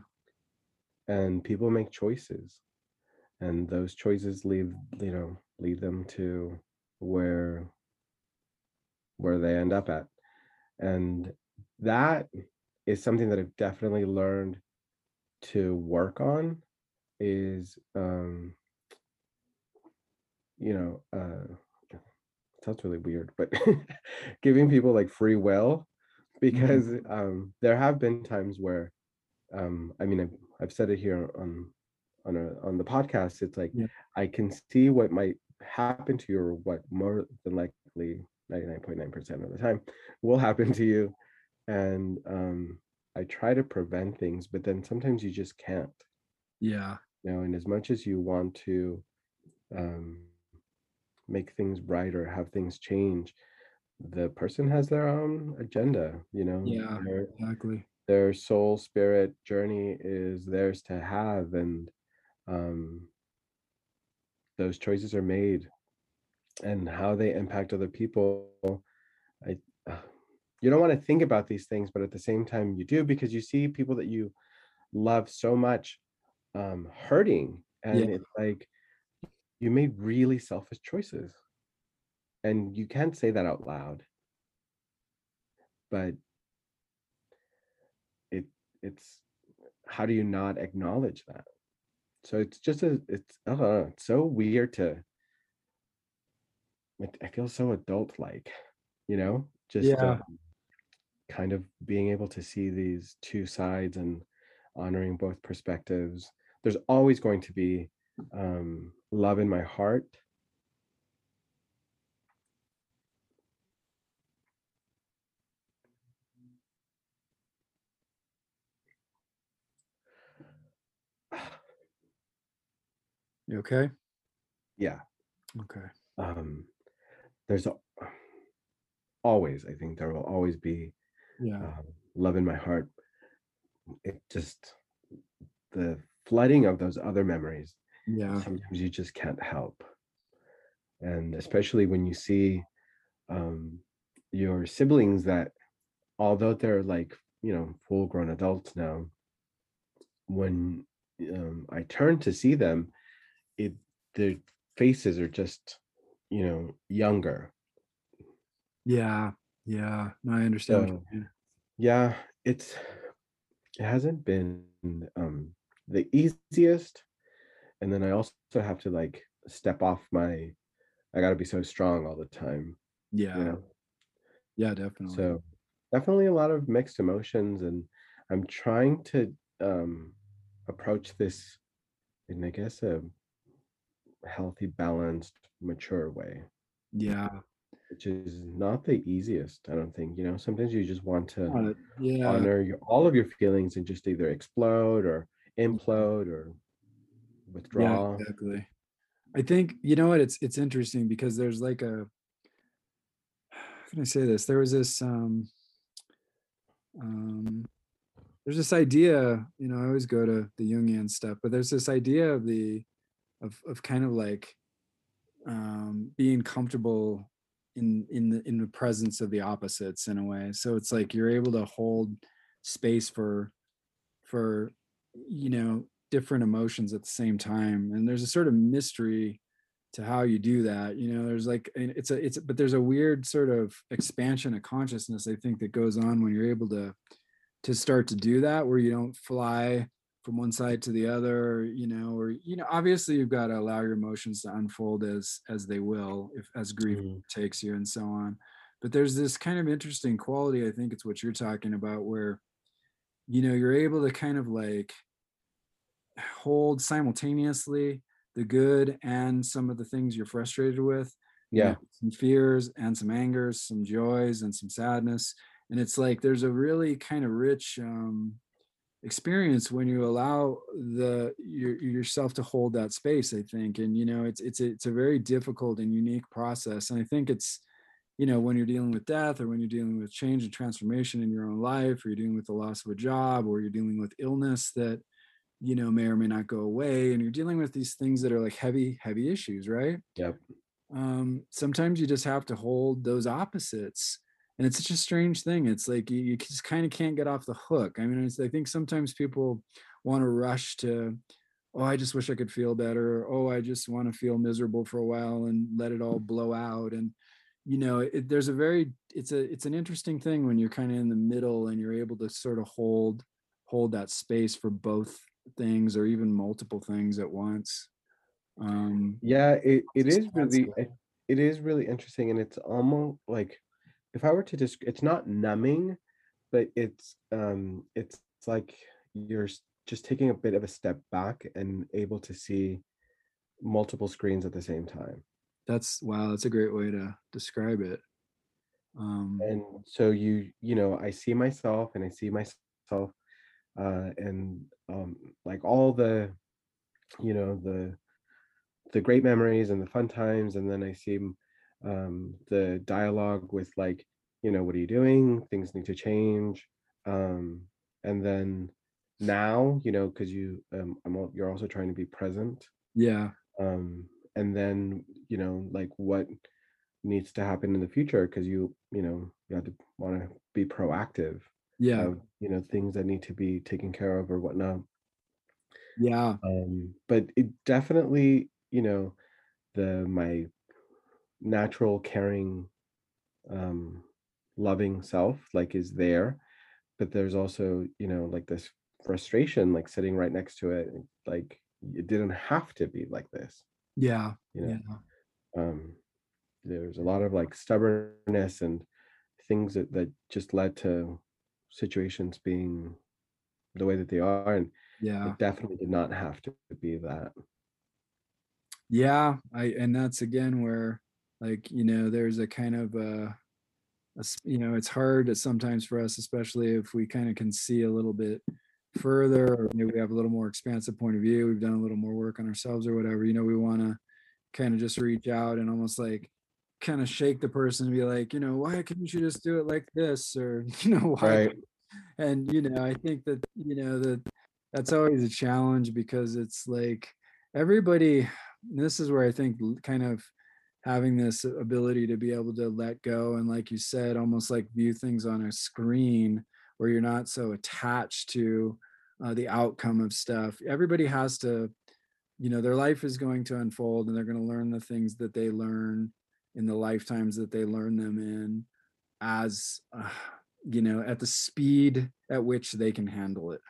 and people make choices and those choices lead you know lead them to where where they end up at and that is something that i've definitely learned to work on is um you know uh sounds really weird but giving people like free will because um there have been times where um i mean i've, I've said it here on on a on the podcast it's like Yeah. i can see what might happen to you or what more than likely 99.9% of the time will happen to you and um i try to prevent things but then sometimes you just can't Yeah. you know and as much as you want to um make things right or have things change the person has their own agenda you know Yeah. their, Exactly. their soul spirit journey is theirs to have and um those choices are made and how they impact other people i uh, you don't want to think about these things but at the same time you do because you see people that you love so much um hurting and Yeah. it's like you made really selfish choices and you can't say that out loud. But it it's how do you not acknowledge that? So it's just a it's I it's so weird to it, I feel so adult like you know? Just Yeah. um, kind of being able to see these two sides and honoring both perspectives. There's always going to be um love in my heart You okay? yeah Okay. um there's a, always i think there will always be Yeah. um, love in my heart it just the flooding of those other memories Yeah. sometimes you just can't help and especially when you see um your siblings that although they're like you know full grown adults now when um, i turn to see them it their faces are just you know, younger. Yeah. Yeah. I understand So yeah, it's it hasn't been um the easiest. And then I also have to like step off my I gotta be so strong all the time, you Yeah. know. Yeah, definitely. So definitely a lot of mixed emotions and I'm trying to um approach this in I guess a healthy, balanced, mature way, Yeah. which is not the easiest, I don't think. You know, sometimes you just want to Uh, yeah. honor your all of your feelings and just either explode or implode or Yeah, withdraw. exactly. I think you know what? It's it's interesting because there's like a how can I say this? There was this um um there's this idea, you know, I always go to the Jungian stuff, but there's this idea of the of of kind of like um being comfortable in in the in the presence of the opposites in a way. So it's like you're able to hold space for for you know different emotions at the same time and there's a sort of mystery to how you do that you know there's like it's a it's but there's a weird sort of expansion of consciousness i think that goes on when you're able to to start to do that where you don't fly from one side to the other you know or you know obviously you've got to allow your emotions to unfold as as they will if as grief Mhm. takes you and so on but there's this kind of interesting quality i think it's what you're talking about where you know you're able to kind of like hold simultaneously the good and some of the things you're frustrated with you know Yeah. some fears and some angers some joys and some sadness and it's like there's a really kind of rich um experience when you allow the your, yourself to hold that space i think and you know it's it's a, it's a very difficult and unique process and i think it's you know when you're dealing with death or when you're dealing with change and transformation in your own life or you're dealing with the loss of a job or you're dealing with illness that you know may or may not go away and you're dealing with these things that are like heavy heavy issues right Yep. um sometimes you just have to hold those opposites and it's such a strange thing it's like you, you just kind of can't get off the hook i mean it's, i think sometimes people want to rush to oh i just wish i could feel better or, oh i just want to feel miserable for a while and let it all blow out and you know it, there's a very it's a it's an interesting thing when you're kind of in the middle and you're able to sort of hold hold that space for both things or even multiple things at once um Yeah, it, it it's really it, it is really interesting and it's almost like if I were to just it's not numbing, but it's um it's like you're just taking a bit of a step back and able to see multiple screens at the same time. that's wow that's a great way to describe it um And so you you know, I see myself and I see myself uh and um like all the you know the the great memories and the fun times and then i see um the dialogue with like you know what are you doing? Things need to change. Um and then now you know because you um I'm, you're also trying to be present. Yeah. Um and then you know like what needs to happen in the future because you you know you have to want to be proactive yeah. have you know things that need to be taken care of or whatnot. Yeah. Um but it definitely you know the my natural caring um loving self like is there but there's also you know like this frustration like sitting right next to it like it didn't have to be like this yeah you yeah. Know um there's a lot of like stubbornness and things that that just led to situations being the way that they are and yeah. it definitely did not have to be that. Yeah i and that's again where like you know there's a kind of uh a s- you know it's hard sometimes for us especially if we kind of can see a little bit further or maybe we have a little more expansive point of view we've done a little more work on ourselves or whatever you know we want to kind of just reach out and almost like kind of shake the person and be like you know why couldn't you just do it like this? or you know why right. and you know i think that you know that that's always a challenge because it's like everybody this is where i think kind of having this ability to be able to let go and like you said almost like view things on a screen where you're not so attached to uh, the outcome of stuff. Everybody has to you know their life is going to unfold and they're going to learn the things that they learn in the lifetimes that they learn them in as uh, you know at the speed at which they can handle it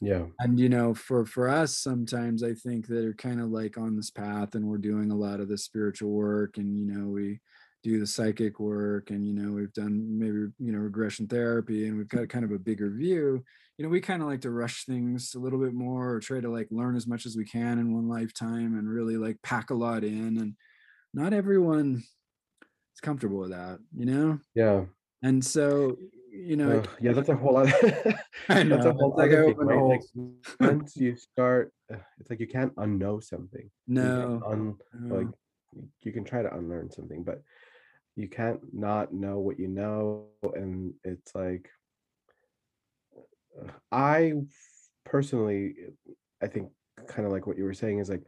yeah. And you know for for us sometimes i think that are kind of like on this path and we're doing a lot of the spiritual work and you know we do the psychic work and you know we've done maybe you know regression therapy and we've got kind of a bigger view you know we kind of like to rush things a little bit more or try to like learn as much as we can in one lifetime and really like pack a lot in and not everyone is comfortable with that you know? Yeah. And so you know Ugh, yeah that's a whole lot that's a whole like other thing, right? like once you start it's like you can't unknow something no un, no. like you can try to unlearn something but you can't not know what you know and it's like i personally i think kind of like what you were saying is like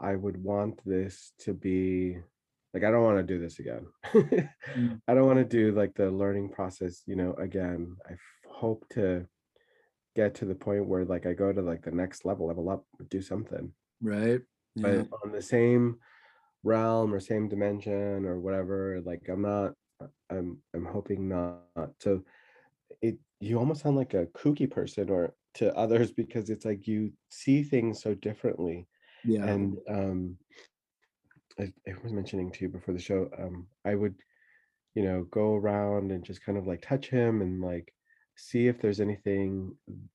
i would want this to be like i don't want to do this again. Mm. i don't want to do like the learning process you know again. I f- hope to get to the point where like i go to like the next level level up do something. Right. Yeah. but on the same realm or same dimension or whatever like i'm not i'm i'm hoping not. So it you almost sound like a kooky person or to others because it's like you see things so differently yeah. and um I, I was mentioning to you before the show um i would you know go around and just kind of like touch him and like see if there's anything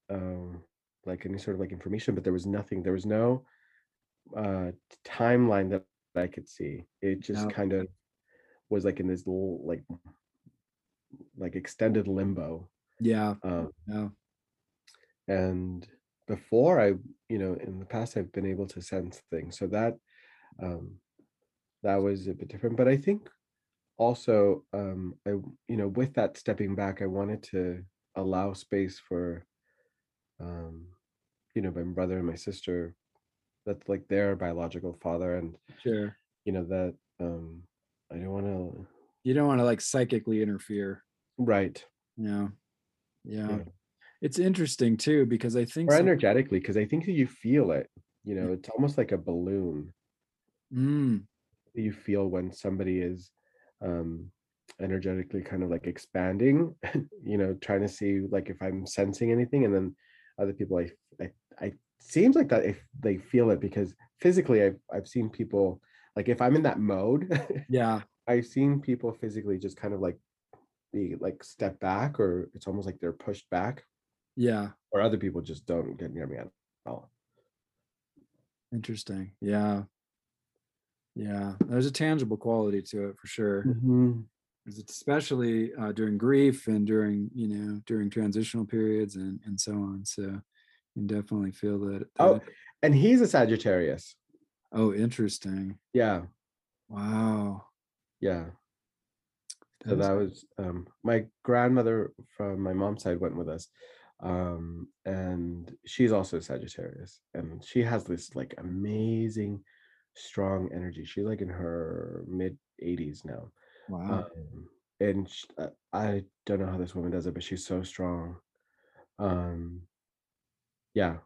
um like any sort of like information but there was nothing there was no uh timeline that i could see. It just Yeah. kind of was like in this little like like extended limbo yeah. um yeah. and before i you know in the past i've been able to sense things so that um that was a bit different but i think also um i you know with that stepping back i wanted to allow space for um you know my brother and my sister that's like their biological father and sure. you know that um i don't want to you don't want to like psychically interfere. Right. Yeah. Yeah. Yeah. it's interesting too because i think or some- energetically because i think that you feel it you know it's almost like a balloon. Mm, you feel when somebody is um energetically kind of like expanding you know trying to see like if i'm sensing anything and then other people i i, I seems like that if they feel it because physically i've i've seen people like if i'm in that mode yeah. I've seen people physically just kind of like be like step back or it's almost like they're pushed back. Yeah. Or other people just don't get near me at all. Interesting. Yeah yeah there's a tangible quality to it for sure. Mhm. it's especially uh, during grief and during you know during transitional periods and and so on so you can definitely feel that, that oh and he's a sagittarius. Oh interesting. Yeah. Wow. Yeah. So that was um, my grandmother from my mom's side went with us, um, and she's also Sagittarius, and she has this like amazing, strong energy. She's like in her mid 80s now, wow um, and sh- uh, I don't know how this woman does it, but she's so strong. Um, yeah,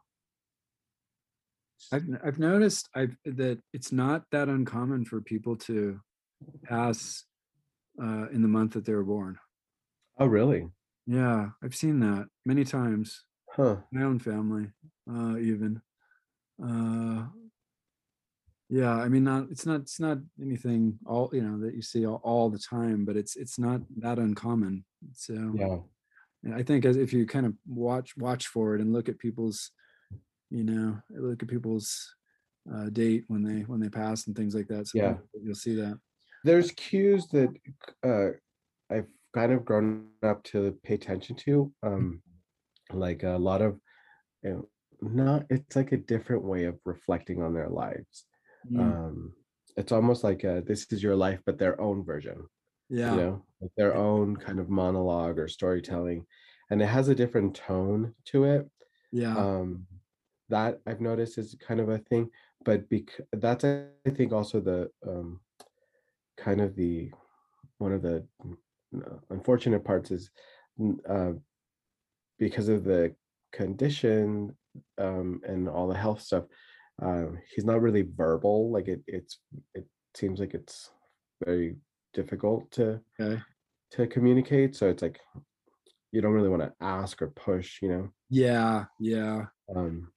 I've I've noticed I've that it's not that uncommon for people to pass uh, in the month that they were born. oh really? Yeah, I've seen that many times. Huh? My own family, uh, even. Uh, yeah, I mean, not it's not it's not anything all you know that you see all, all the time, but it's it's not that uncommon. So Yeah, and I think as if you kind of watch watch for it and look at people's, you know, look at people's uh, date when they when they pass and things like that. So Yeah. you'll see that. there's cues that uh, I've kind of grown up to pay attention to. Um, like a lot of, you know, not it's like a different way of reflecting on their lives. Mm, Um, it's almost like a, this is your life, but their own version. yeah, You know, like their own kind of monologue or storytelling, and it has a different tone to it. yeah, Um, that I've noticed is kind of a thing, but bec- that's I think also the um, kind of the one of the uh, unfortunate parts is uh, because of the condition um, and all the health stuff. Um, he's not really verbal. Like it, it's it seems like it's very difficult to Okay. to communicate. So it's like you don't really want to ask or push, you know. Yeah, yeah. Um,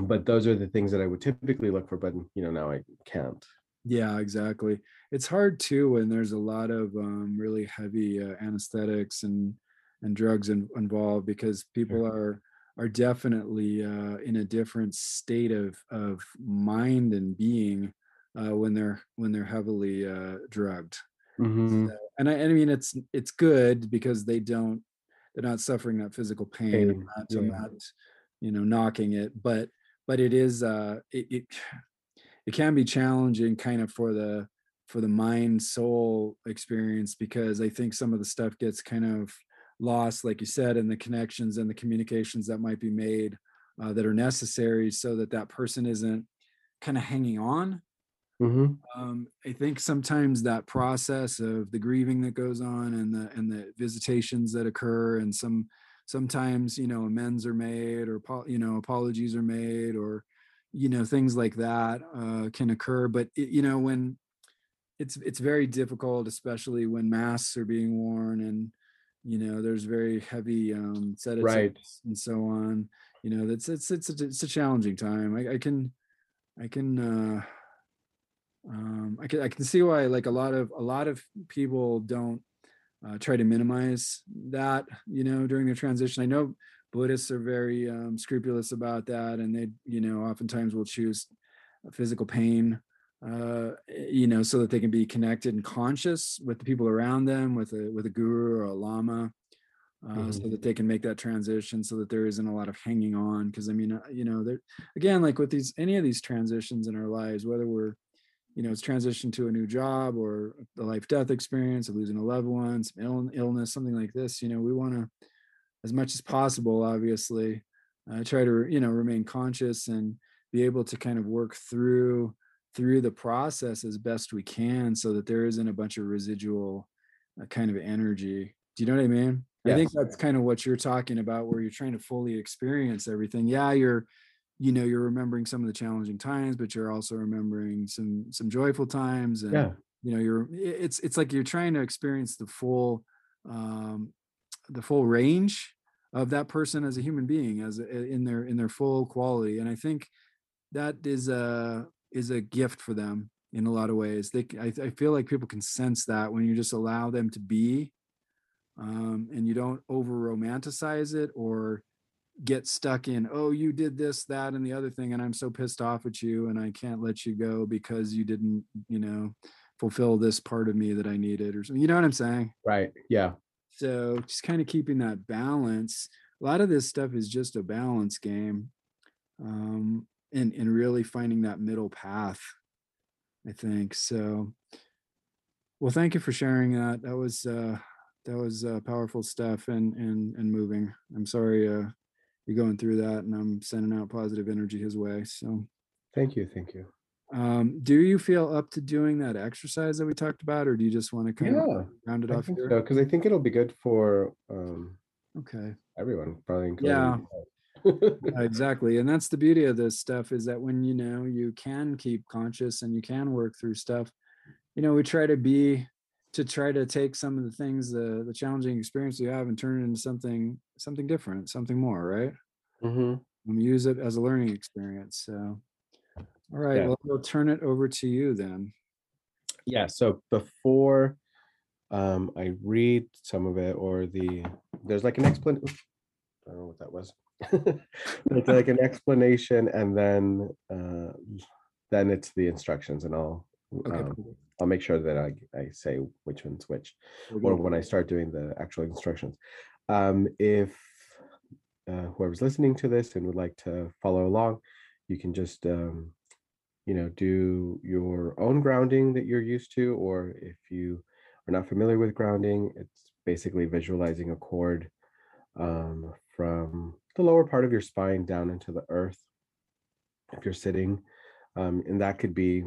but those are the things that I would typically look for, but you know, now I can't. Yeah, exactly. It's hard too when there's a lot of um, really heavy uh, anesthetics and and drugs in, involved because people are are definitely uh, in a different state of of mind and being uh, when they're when they're heavily uh, drugged. hmm So- and I, I mean, it's it's good because they don't they're not suffering that physical pain. I'm Pain, not, I'm yeah. not you know knocking it, but but it is uh it, it it can be challenging kind of for the for the mind soul experience because I think some of the stuff gets kind of lost, like you said, and the connections and the communications that might be made uh, that are necessary so that that person isn't kind of hanging on hmm um, I think sometimes that process of the grieving that goes on and the and the visitations that occur, and some sometimes you know amends are made or you know apologies are made or you know things like that uh, can occur. But it, you know when it's it's very difficult, especially when masks are being worn and you know there's very heavy um, sedatives Right. and so on. You know that's it's it's a, it's a challenging time. I, I can I can. Uh, um i can i can see why like a lot of a lot of people don't uh, try to minimize that you know during the transition i know buddhists are very um, scrupulous about that and they you know oftentimes will choose physical pain uh you know so that they can be connected and conscious with the people around them with a with a guru or a lama uh, so Mhm. that they can make that transition so that there isn't a lot of hanging on because i mean uh, you know there again like with these any of these transitions in our lives whether we're you know it's transition to a new job or the life death experience of losing a loved one some Ill, illness something like this you know we want to as much as possible obviously uh, try to you know remain conscious and be able to kind of work through through the process as best we can so that there isn't a bunch of residual uh, kind of energy. Do you know what i mean? I think that's kind of what you're talking about where you're trying to fully experience everything. Yeah you're you know you're remembering some of the challenging times but you're also remembering some some joyful times and Yeah. you know you're it's it's like you're trying to experience the full um the full range of that person as a human being as a, in their in their full quality. And i think that is a is a gift for them in a lot of ways they I, I feel like people can sense that when you just allow them to be um and you don't over romanticize it or get stuck in oh you did this that and the other thing and i'm so pissed off at you and i can't let you go because you didn't you know fulfill this part of me that i needed or something you know what i'm saying Right. Yeah. so just kind of keeping that balance a lot of this stuff is just a balance game um and and really finding that middle path i think so well thank you for sharing that that was uh that was uh, powerful stuff and and and moving i'm sorry uh you're going through that and i'm sending out positive energy his way so Thank you. Thank you. um do you feel up to doing that exercise that we talked about or do you just want to kind of Yeah. round it I off here so because I think it'll be good for um okay everyone, probably Yeah. Yeah, exactly and that's the beauty of this stuff is that when you know you can keep conscious and you can work through stuff you know we try to be to try to take some of the things the the challenging experience you have and turn it into something something different something more right hmm and use it as a learning experience so all right Yeah. well i'll turn it over to you then Yeah. So before um I read some of it or the there's like an explanation. I don't know what that was. It's like an explanation and then uh then it's the instructions and I'll okay um. I'll make sure that I, I say which one's which or when I start doing the actual instructions. Um, if uh, whoever's listening to this and would like to follow along, you can just um, you know do your own grounding that you're used to, or if you are not familiar with grounding, it's basically visualizing a cord um, from the lower part of your spine down into the earth. If you're sitting, um, and that could be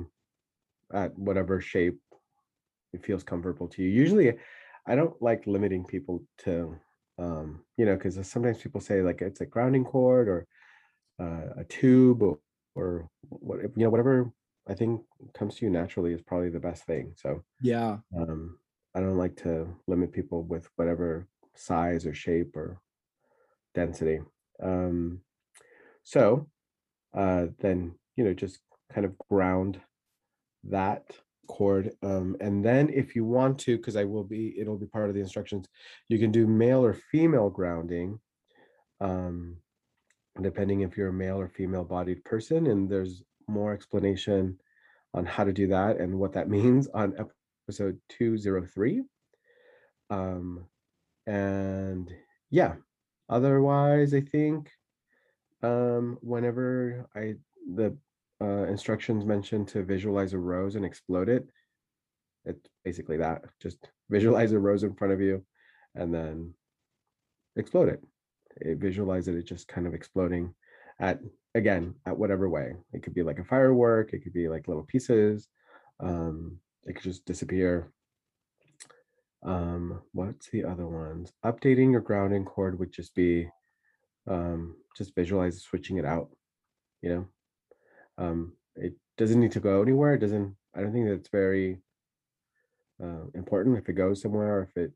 at whatever shape it feels comfortable to you. Usually, I don't like limiting people to, um, you know, because sometimes people say like it's a grounding cord or uh, a tube or, or what you know whatever I think comes to you naturally is probably the best thing. So Yeah. um, I don't like to limit people with whatever size or shape or density. Um, so uh, then you know just kind of ground that cord um, and then if you want to because i will be it'll be part of the instructions you can do male or female grounding um, depending if you're a male or female bodied person and there's more explanation on how to do that and what that means on episode 203 um and yeah otherwise i think um whenever i the uh, instructions mentioned to visualize a rose and explode it it's basically that just visualize a rose in front of you and then explode it, it visualize it, it just kind of exploding at again at whatever way. It could be like a firework it could be like little pieces um it could just disappear um what's the other ones? Updating your grounding cord would just be um just visualize switching it out you know? Um it doesn't need to go anywhere it doesn't i don't think that's very uh, important if it goes somewhere or if it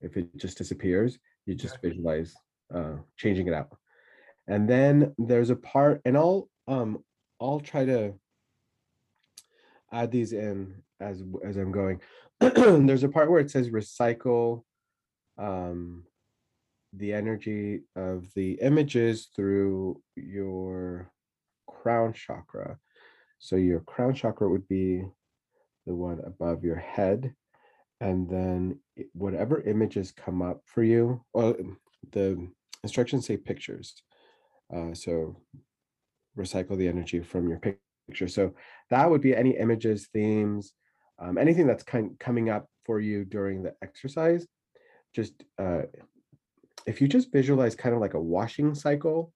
if it just disappears you just visualize uh changing it out. And then there's a part and i'll um i'll try to add these in as as i'm going there's a part where it says recycle um the energy of the images through your crown chakra. So your crown chakra would be the one above your head and then whatever images come up for you well the instructions say pictures uh, so recycle the energy from your picture so that would be any images themes um, anything that's kind coming up for you during the exercise just uh, if you just visualize kind of like a washing cycle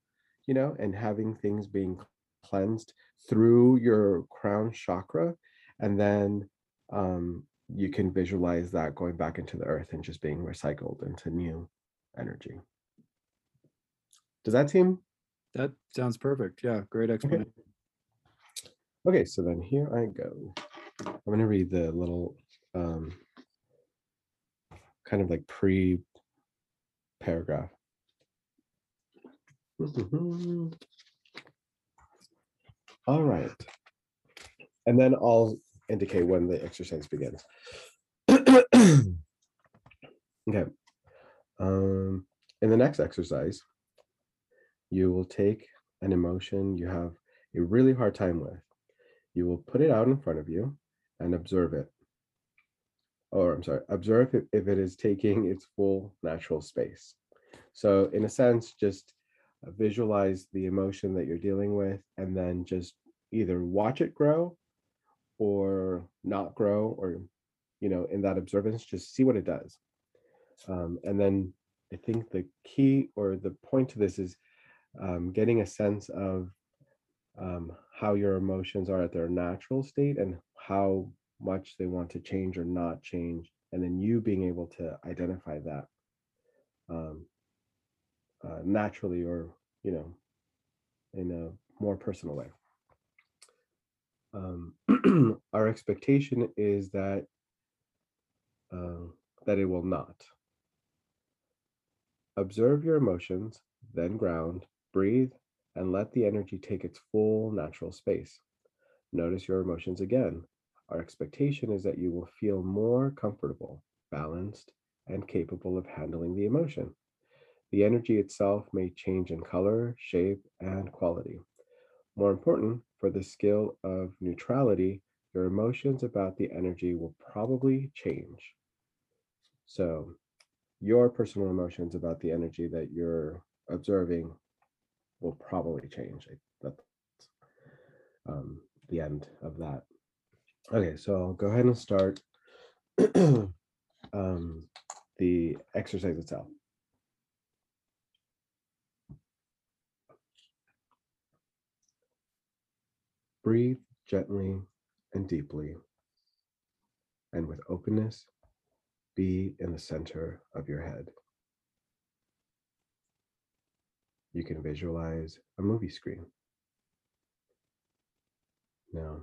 you know and having things being cleansed through your crown chakra and then um, you can visualize that going back into the earth and just being recycled into new energy does that seem That sounds perfect. Yeah, great explanation. Okay, so then here I go. I'm going to read the little um, kind of like pre paragraph. All right. And then I'll indicate when the exercise begins. okay. Um, in the next exercise, you will take an emotion you have a really hard time with. You will put it out in front of you and observe it. Or I'm sorry, observe if, if it is taking its full natural space. So in a sense, just uh, visualize the emotion that you're dealing with and then just either watch it grow or not grow or you know in that observance just see what it does um, and then i think the key or the point to this is um, getting a sense of um, how your emotions are at their natural state and how much they want to change or not change and then you being able to identify that um, uh, naturally or you know in a more personal way. Um, our expectation is that uh, that it will not. Observe your emotions then ground breathe and let the energy take its full natural space. Notice your emotions again our expectation is that you will feel more comfortable balanced and capable of handling the emotion the energy itself may change in color shape and quality more important, for the skill of neutrality, your emotions about the energy will probably change. So, your personal emotions about the energy that you're observing will probably change. That's um, the end of that. Okay, so I'll go ahead and start um, the exercise itself. Breathe gently and deeply, and with openness, be in the center of your head. You can visualize a movie screen. Now,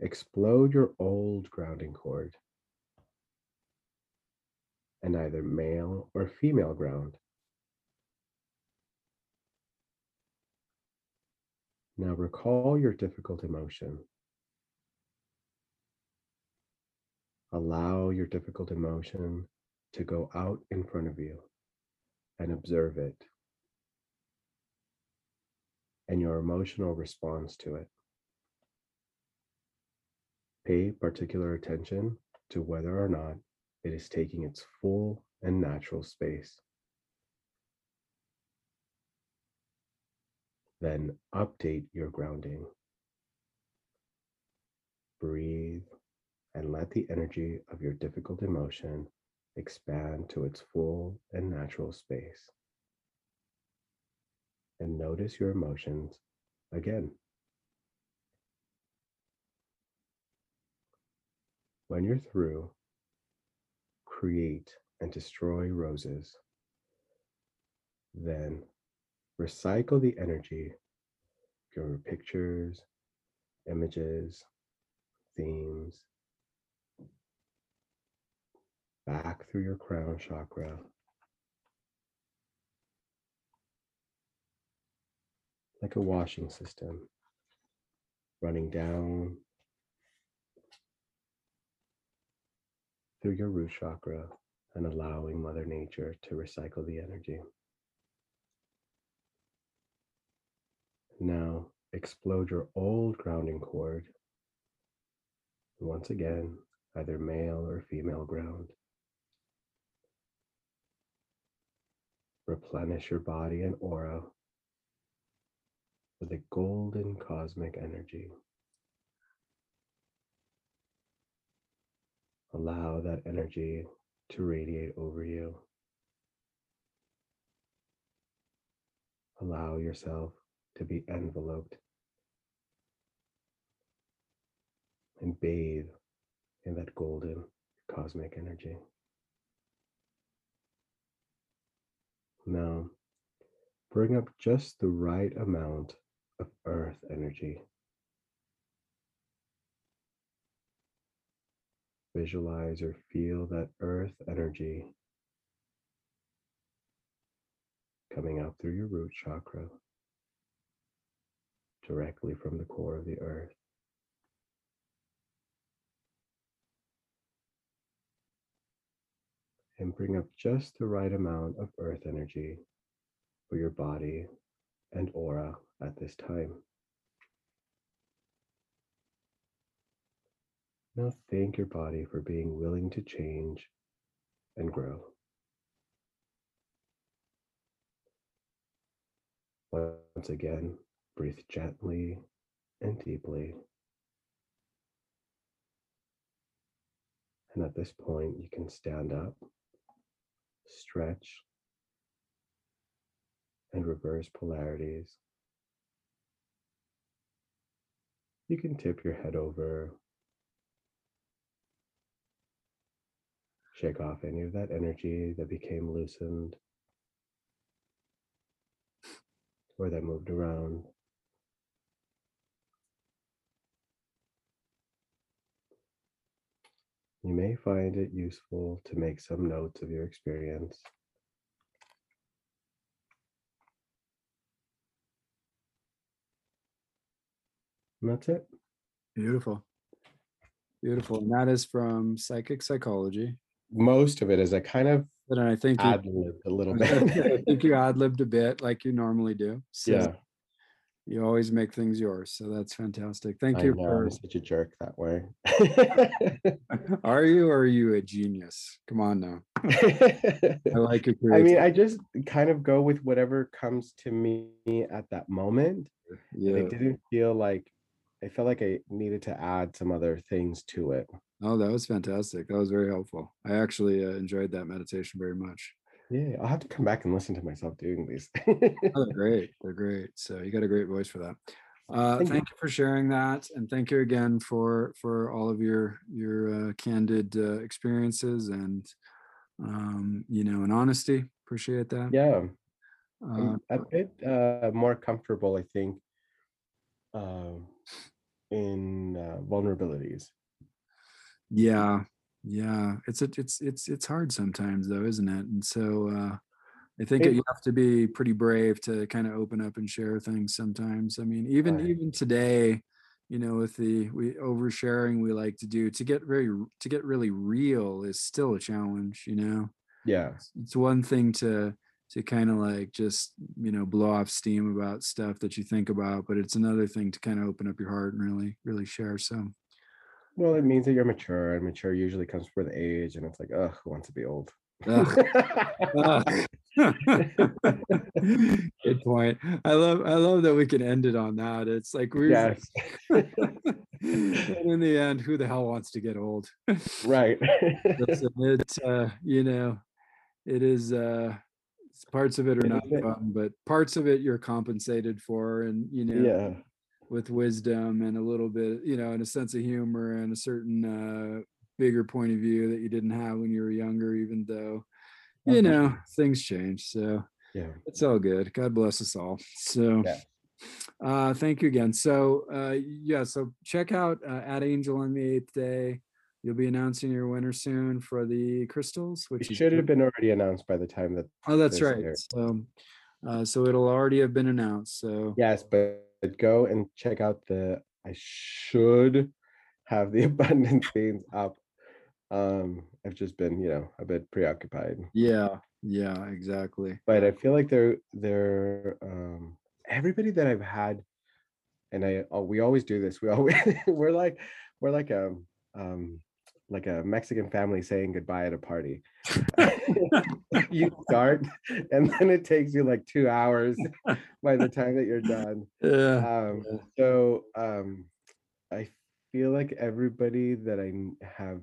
explode your old grounding cord and either male or female ground. Now recall your difficult emotion. Allow your difficult emotion to go out in front of you and observe it and your emotional response to it. Pay particular attention to whether or not it is taking its full and natural space. Then update your grounding. Breathe and let the energy of your difficult emotion expand to its full and natural space. And notice your emotions again. When you're through, create and destroy roses. Then recycle the energy, your pictures, images, themes, back through your crown chakra. Like a washing system running down through your root chakra and allowing Mother Nature to recycle the energy. Now explode your old grounding cord. Once again, either male or female ground. Replenish your body and aura with a golden cosmic energy. Allow that energy to radiate over you. Allow yourself to be enveloped and bathe in that golden cosmic energy. Now, bring up just the right amount of earth energy. Visualize or feel that earth energy coming out through your root chakra directly from the core of the earth. And bring up just the right amount of earth energy for your body and aura at this time. Now thank your body for being willing to change and grow. Once again, breathe gently and deeply. And at this point, you can stand up, stretch, and reverse polarities. You can tip your head over, shake off any of that energy that became loosened or that moved around. You may find it useful to make some notes of your experience. And that's it. Beautiful. Beautiful. And that is from Psychic Psychology. Most of it is I kind of But I think you, ad libbed a little bit. I think you ad libbed a bit like you normally do. So yeah, You always make things yours. So that's fantastic. Thank I you know for I'm such a jerk that way. are you or are you a genius? Come on now. I like your I mean. I just kind of go with whatever comes to me at that moment. and yeah. I didn't feel like I felt like I needed to add some other things to it. Oh, that was fantastic. That was very helpful. I actually uh, enjoyed that meditation very much. Yeah, I'll have to come back and listen to myself doing these. Oh, they're great. They're great. So you got a great voice for that. Uh, Thank thank, you. you. for sharing that, and thank you again for for all of your your uh, candid uh, experiences and um, you know and honesty. Appreciate that. yeah, Uh, I'm a bit uh, more comfortable, I think, um, in uh, vulnerabilities. Yeah, yeah. It's a, it's it's it's hard sometimes though, isn't it? And so uh, I think It- you have to be pretty brave to kind of open up and share things sometimes. I mean, even Right. even today, you know, with the we oversharing we like to do to get very to get really real is still a challenge, you know. Yeah, It's one thing to to kind of like just, you know, blow off steam about stuff that you think about, but it's another thing to kind of open up your heart and really really share so well, it means that you're mature, and mature usually comes with age, and it's like, oh, who wants to be old? Good point. I love I love that we can end it on that. It's like we're yes, and in the end, who the hell wants to get old? right. Listen, it uh, you know, it is uh parts of it are not fun, but parts of it you're compensated for and you know yeah, with wisdom and a little bit, you know, and a sense of humor and a certain uh bigger point of view that you didn't have when you were younger, even though you Uh-huh. know things change. So yeah. it's all good. God bless us all. So Yeah. uh thank you again. So uh yeah, so check out uh, at Angel on the Eighth Day. You'll be announcing your winner soon for the crystals, which should have been already announced by the time that. oh that's right. So uh so it'll already have been announced. So Yes, but go and check out the. I should have the abundance beans up. Um, I've just been, you know, a bit preoccupied. yeah, yeah, exactly. but I feel like they're they're um everybody that I've had and I oh, we always do this. We always we're like we're like a um like a Mexican family saying goodbye at a party. you start and then it takes you like two hours by the time that you're done. Yeah. Um so um I feel like everybody that I have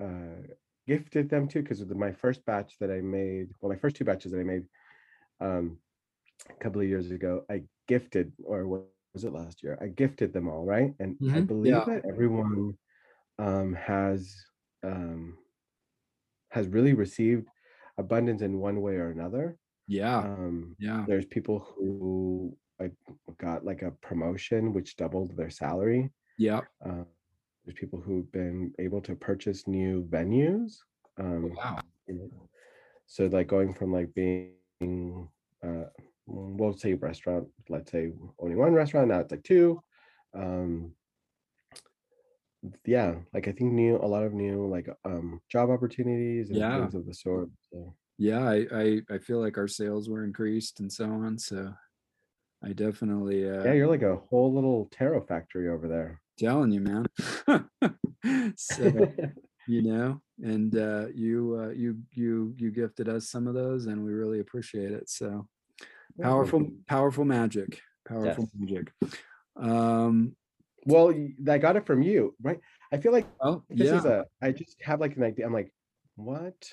uh gifted them to because my first batch that I made, well, my first two batches that I made um a couple of years ago, I gifted or what was it last year? I gifted them all, right? And I Mhm, believe yeah. that everyone um has um has really received abundance in one way or another. Yeah. Um Yeah. there's people who I got like a promotion which doubled their salary. Yeah. Uh, there's people who've been able to purchase new venues. Um, Wow. so like going from like being, uh, we'll say restaurant, let's say only one restaurant, now it's like two. Um, yeah, like I think new, a lot of new like um job opportunities and Yeah. things of the sort. So Yeah, I, I I feel like our sales were increased and so on. So I definitely uh yeah, you're like a whole little tarot factory over there. telling you, man. so you know, and uh you uh you you you gifted us some of those and we really appreciate it. So powerful, powerful magic. Powerful Yes. magic. Um Well, I got it from you, right? I feel like oh this yeah. is a i just have like an idea i'm like what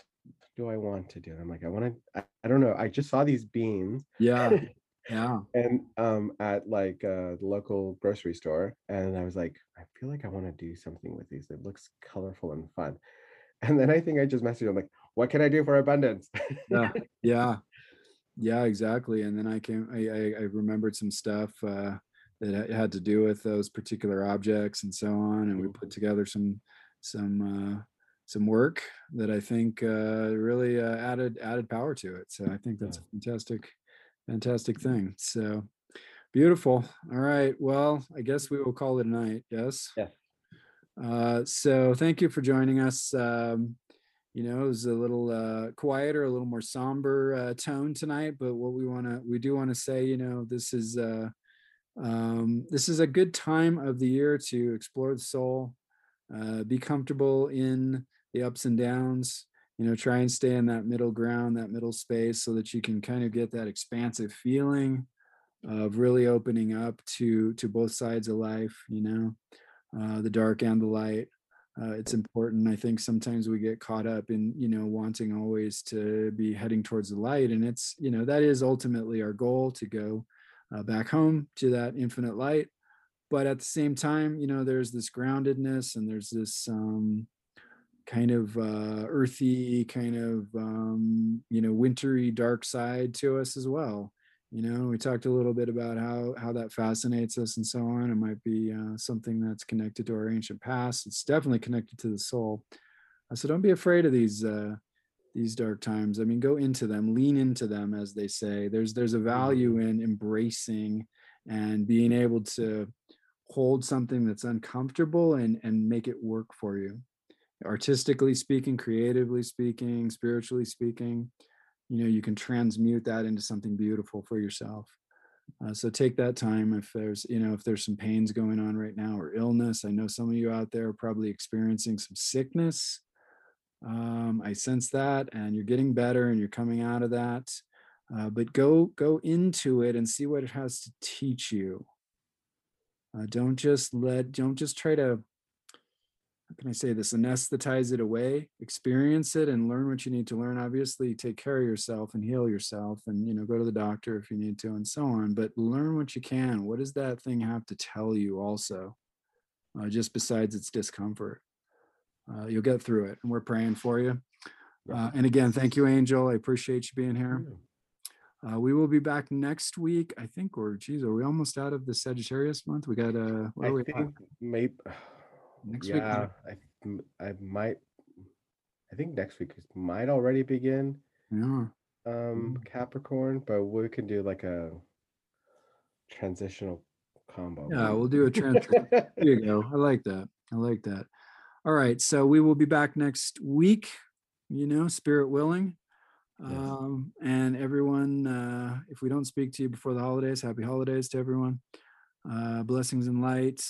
do i want to do i'm like i want to I, I don't know i just saw these beans yeah. Yeah. and um at like uh the local grocery store and i was like i feel like i want to do something with these it looks colorful and fun and then i think i just messaged him like what can i do for abundance yeah yeah yeah exactly and then i came i i, I remembered some stuff uh that had to do with those particular objects and so on and we Mhm. put together some some uh some work that i think uh really uh, added added power to it. So i think that's a fantastic fantastic thing. So beautiful. All right. Well i guess we will call it a night. Yes? Yes. uh so thank you for joining us. Um you know, it was a little uh, quieter, a little more somber uh, tone tonight. But what we want to, we do want to say, you know, this is uh, um, this is a good time of the year to explore the soul, uh, be comfortable in the ups and downs. You know, try and stay in that middle ground, that middle space, so that you can kind of get that expansive feeling of really opening up to to both sides of life. You know, uh, the dark and the light uh, it's important i think sometimes we get caught up in you know wanting always to be heading towards the light and it's you know that is ultimately our goal to go uh, back home to that infinite light. But at the same time you know there's this groundedness and there's this um kind of uh earthy kind of um you know wintry dark side to us as well. You know we talked a little bit about how how that fascinates us and so on. It might be uh, something that's connected to our ancient past. It's definitely connected to the soul. So don't be afraid of these uh these dark times i mean go into them lean into them as they say. There's there's a value in embracing and being able to hold something that's uncomfortable and and make it work for you. Artistically speaking creatively speaking spiritually speaking you know you can transmute that into something beautiful for yourself. Uh, so take that time if there's you know if there's some pains going on right now or illness. I know some of you out there are probably experiencing some sickness um, i sense that and you're getting better and you're coming out of that uh, but go go into it and see what it has to teach you uh, don't just let don't just try to how can I say this? Anesthetize it away, experience it, and learn what you need to learn. Obviously, take care of yourself and heal yourself, and you know, go to the doctor if you need to, and so on. But learn what you can. What does that thing have to tell you? Also, uh, just besides its discomfort, uh, you'll get through it, and we're praying for you. Uh, and again, thank you, Angel. I appreciate you being here. Uh, we will be back next week. I think, or geez, are we almost out of the Sagittarius month? We got uh, what I are we? think maybe Next week, yeah, I might I think next week might already begin Yeah. um Capricorn, but we can do like a transitional combo. Yeah, we'll do a transfer. There you go. I like that. I like that. All right. So we will be back next week, you know, spirit willing. Yes. Um, and everyone, uh, if we don't speak to you before the holidays, happy holidays to everyone. Uh, blessings and light.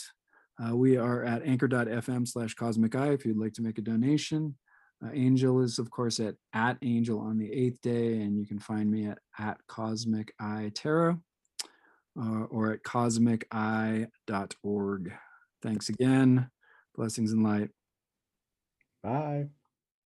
Uh, we are at anchor.fm slash cosmic eye if you'd like to make a donation. Uh, Angel is, of course, at at Angel on the eighth day, and you can find me at at Cosmic Eye Tarot uh, or at cosmic cosmiceye.org. Thanks again. Blessings and light. Bye.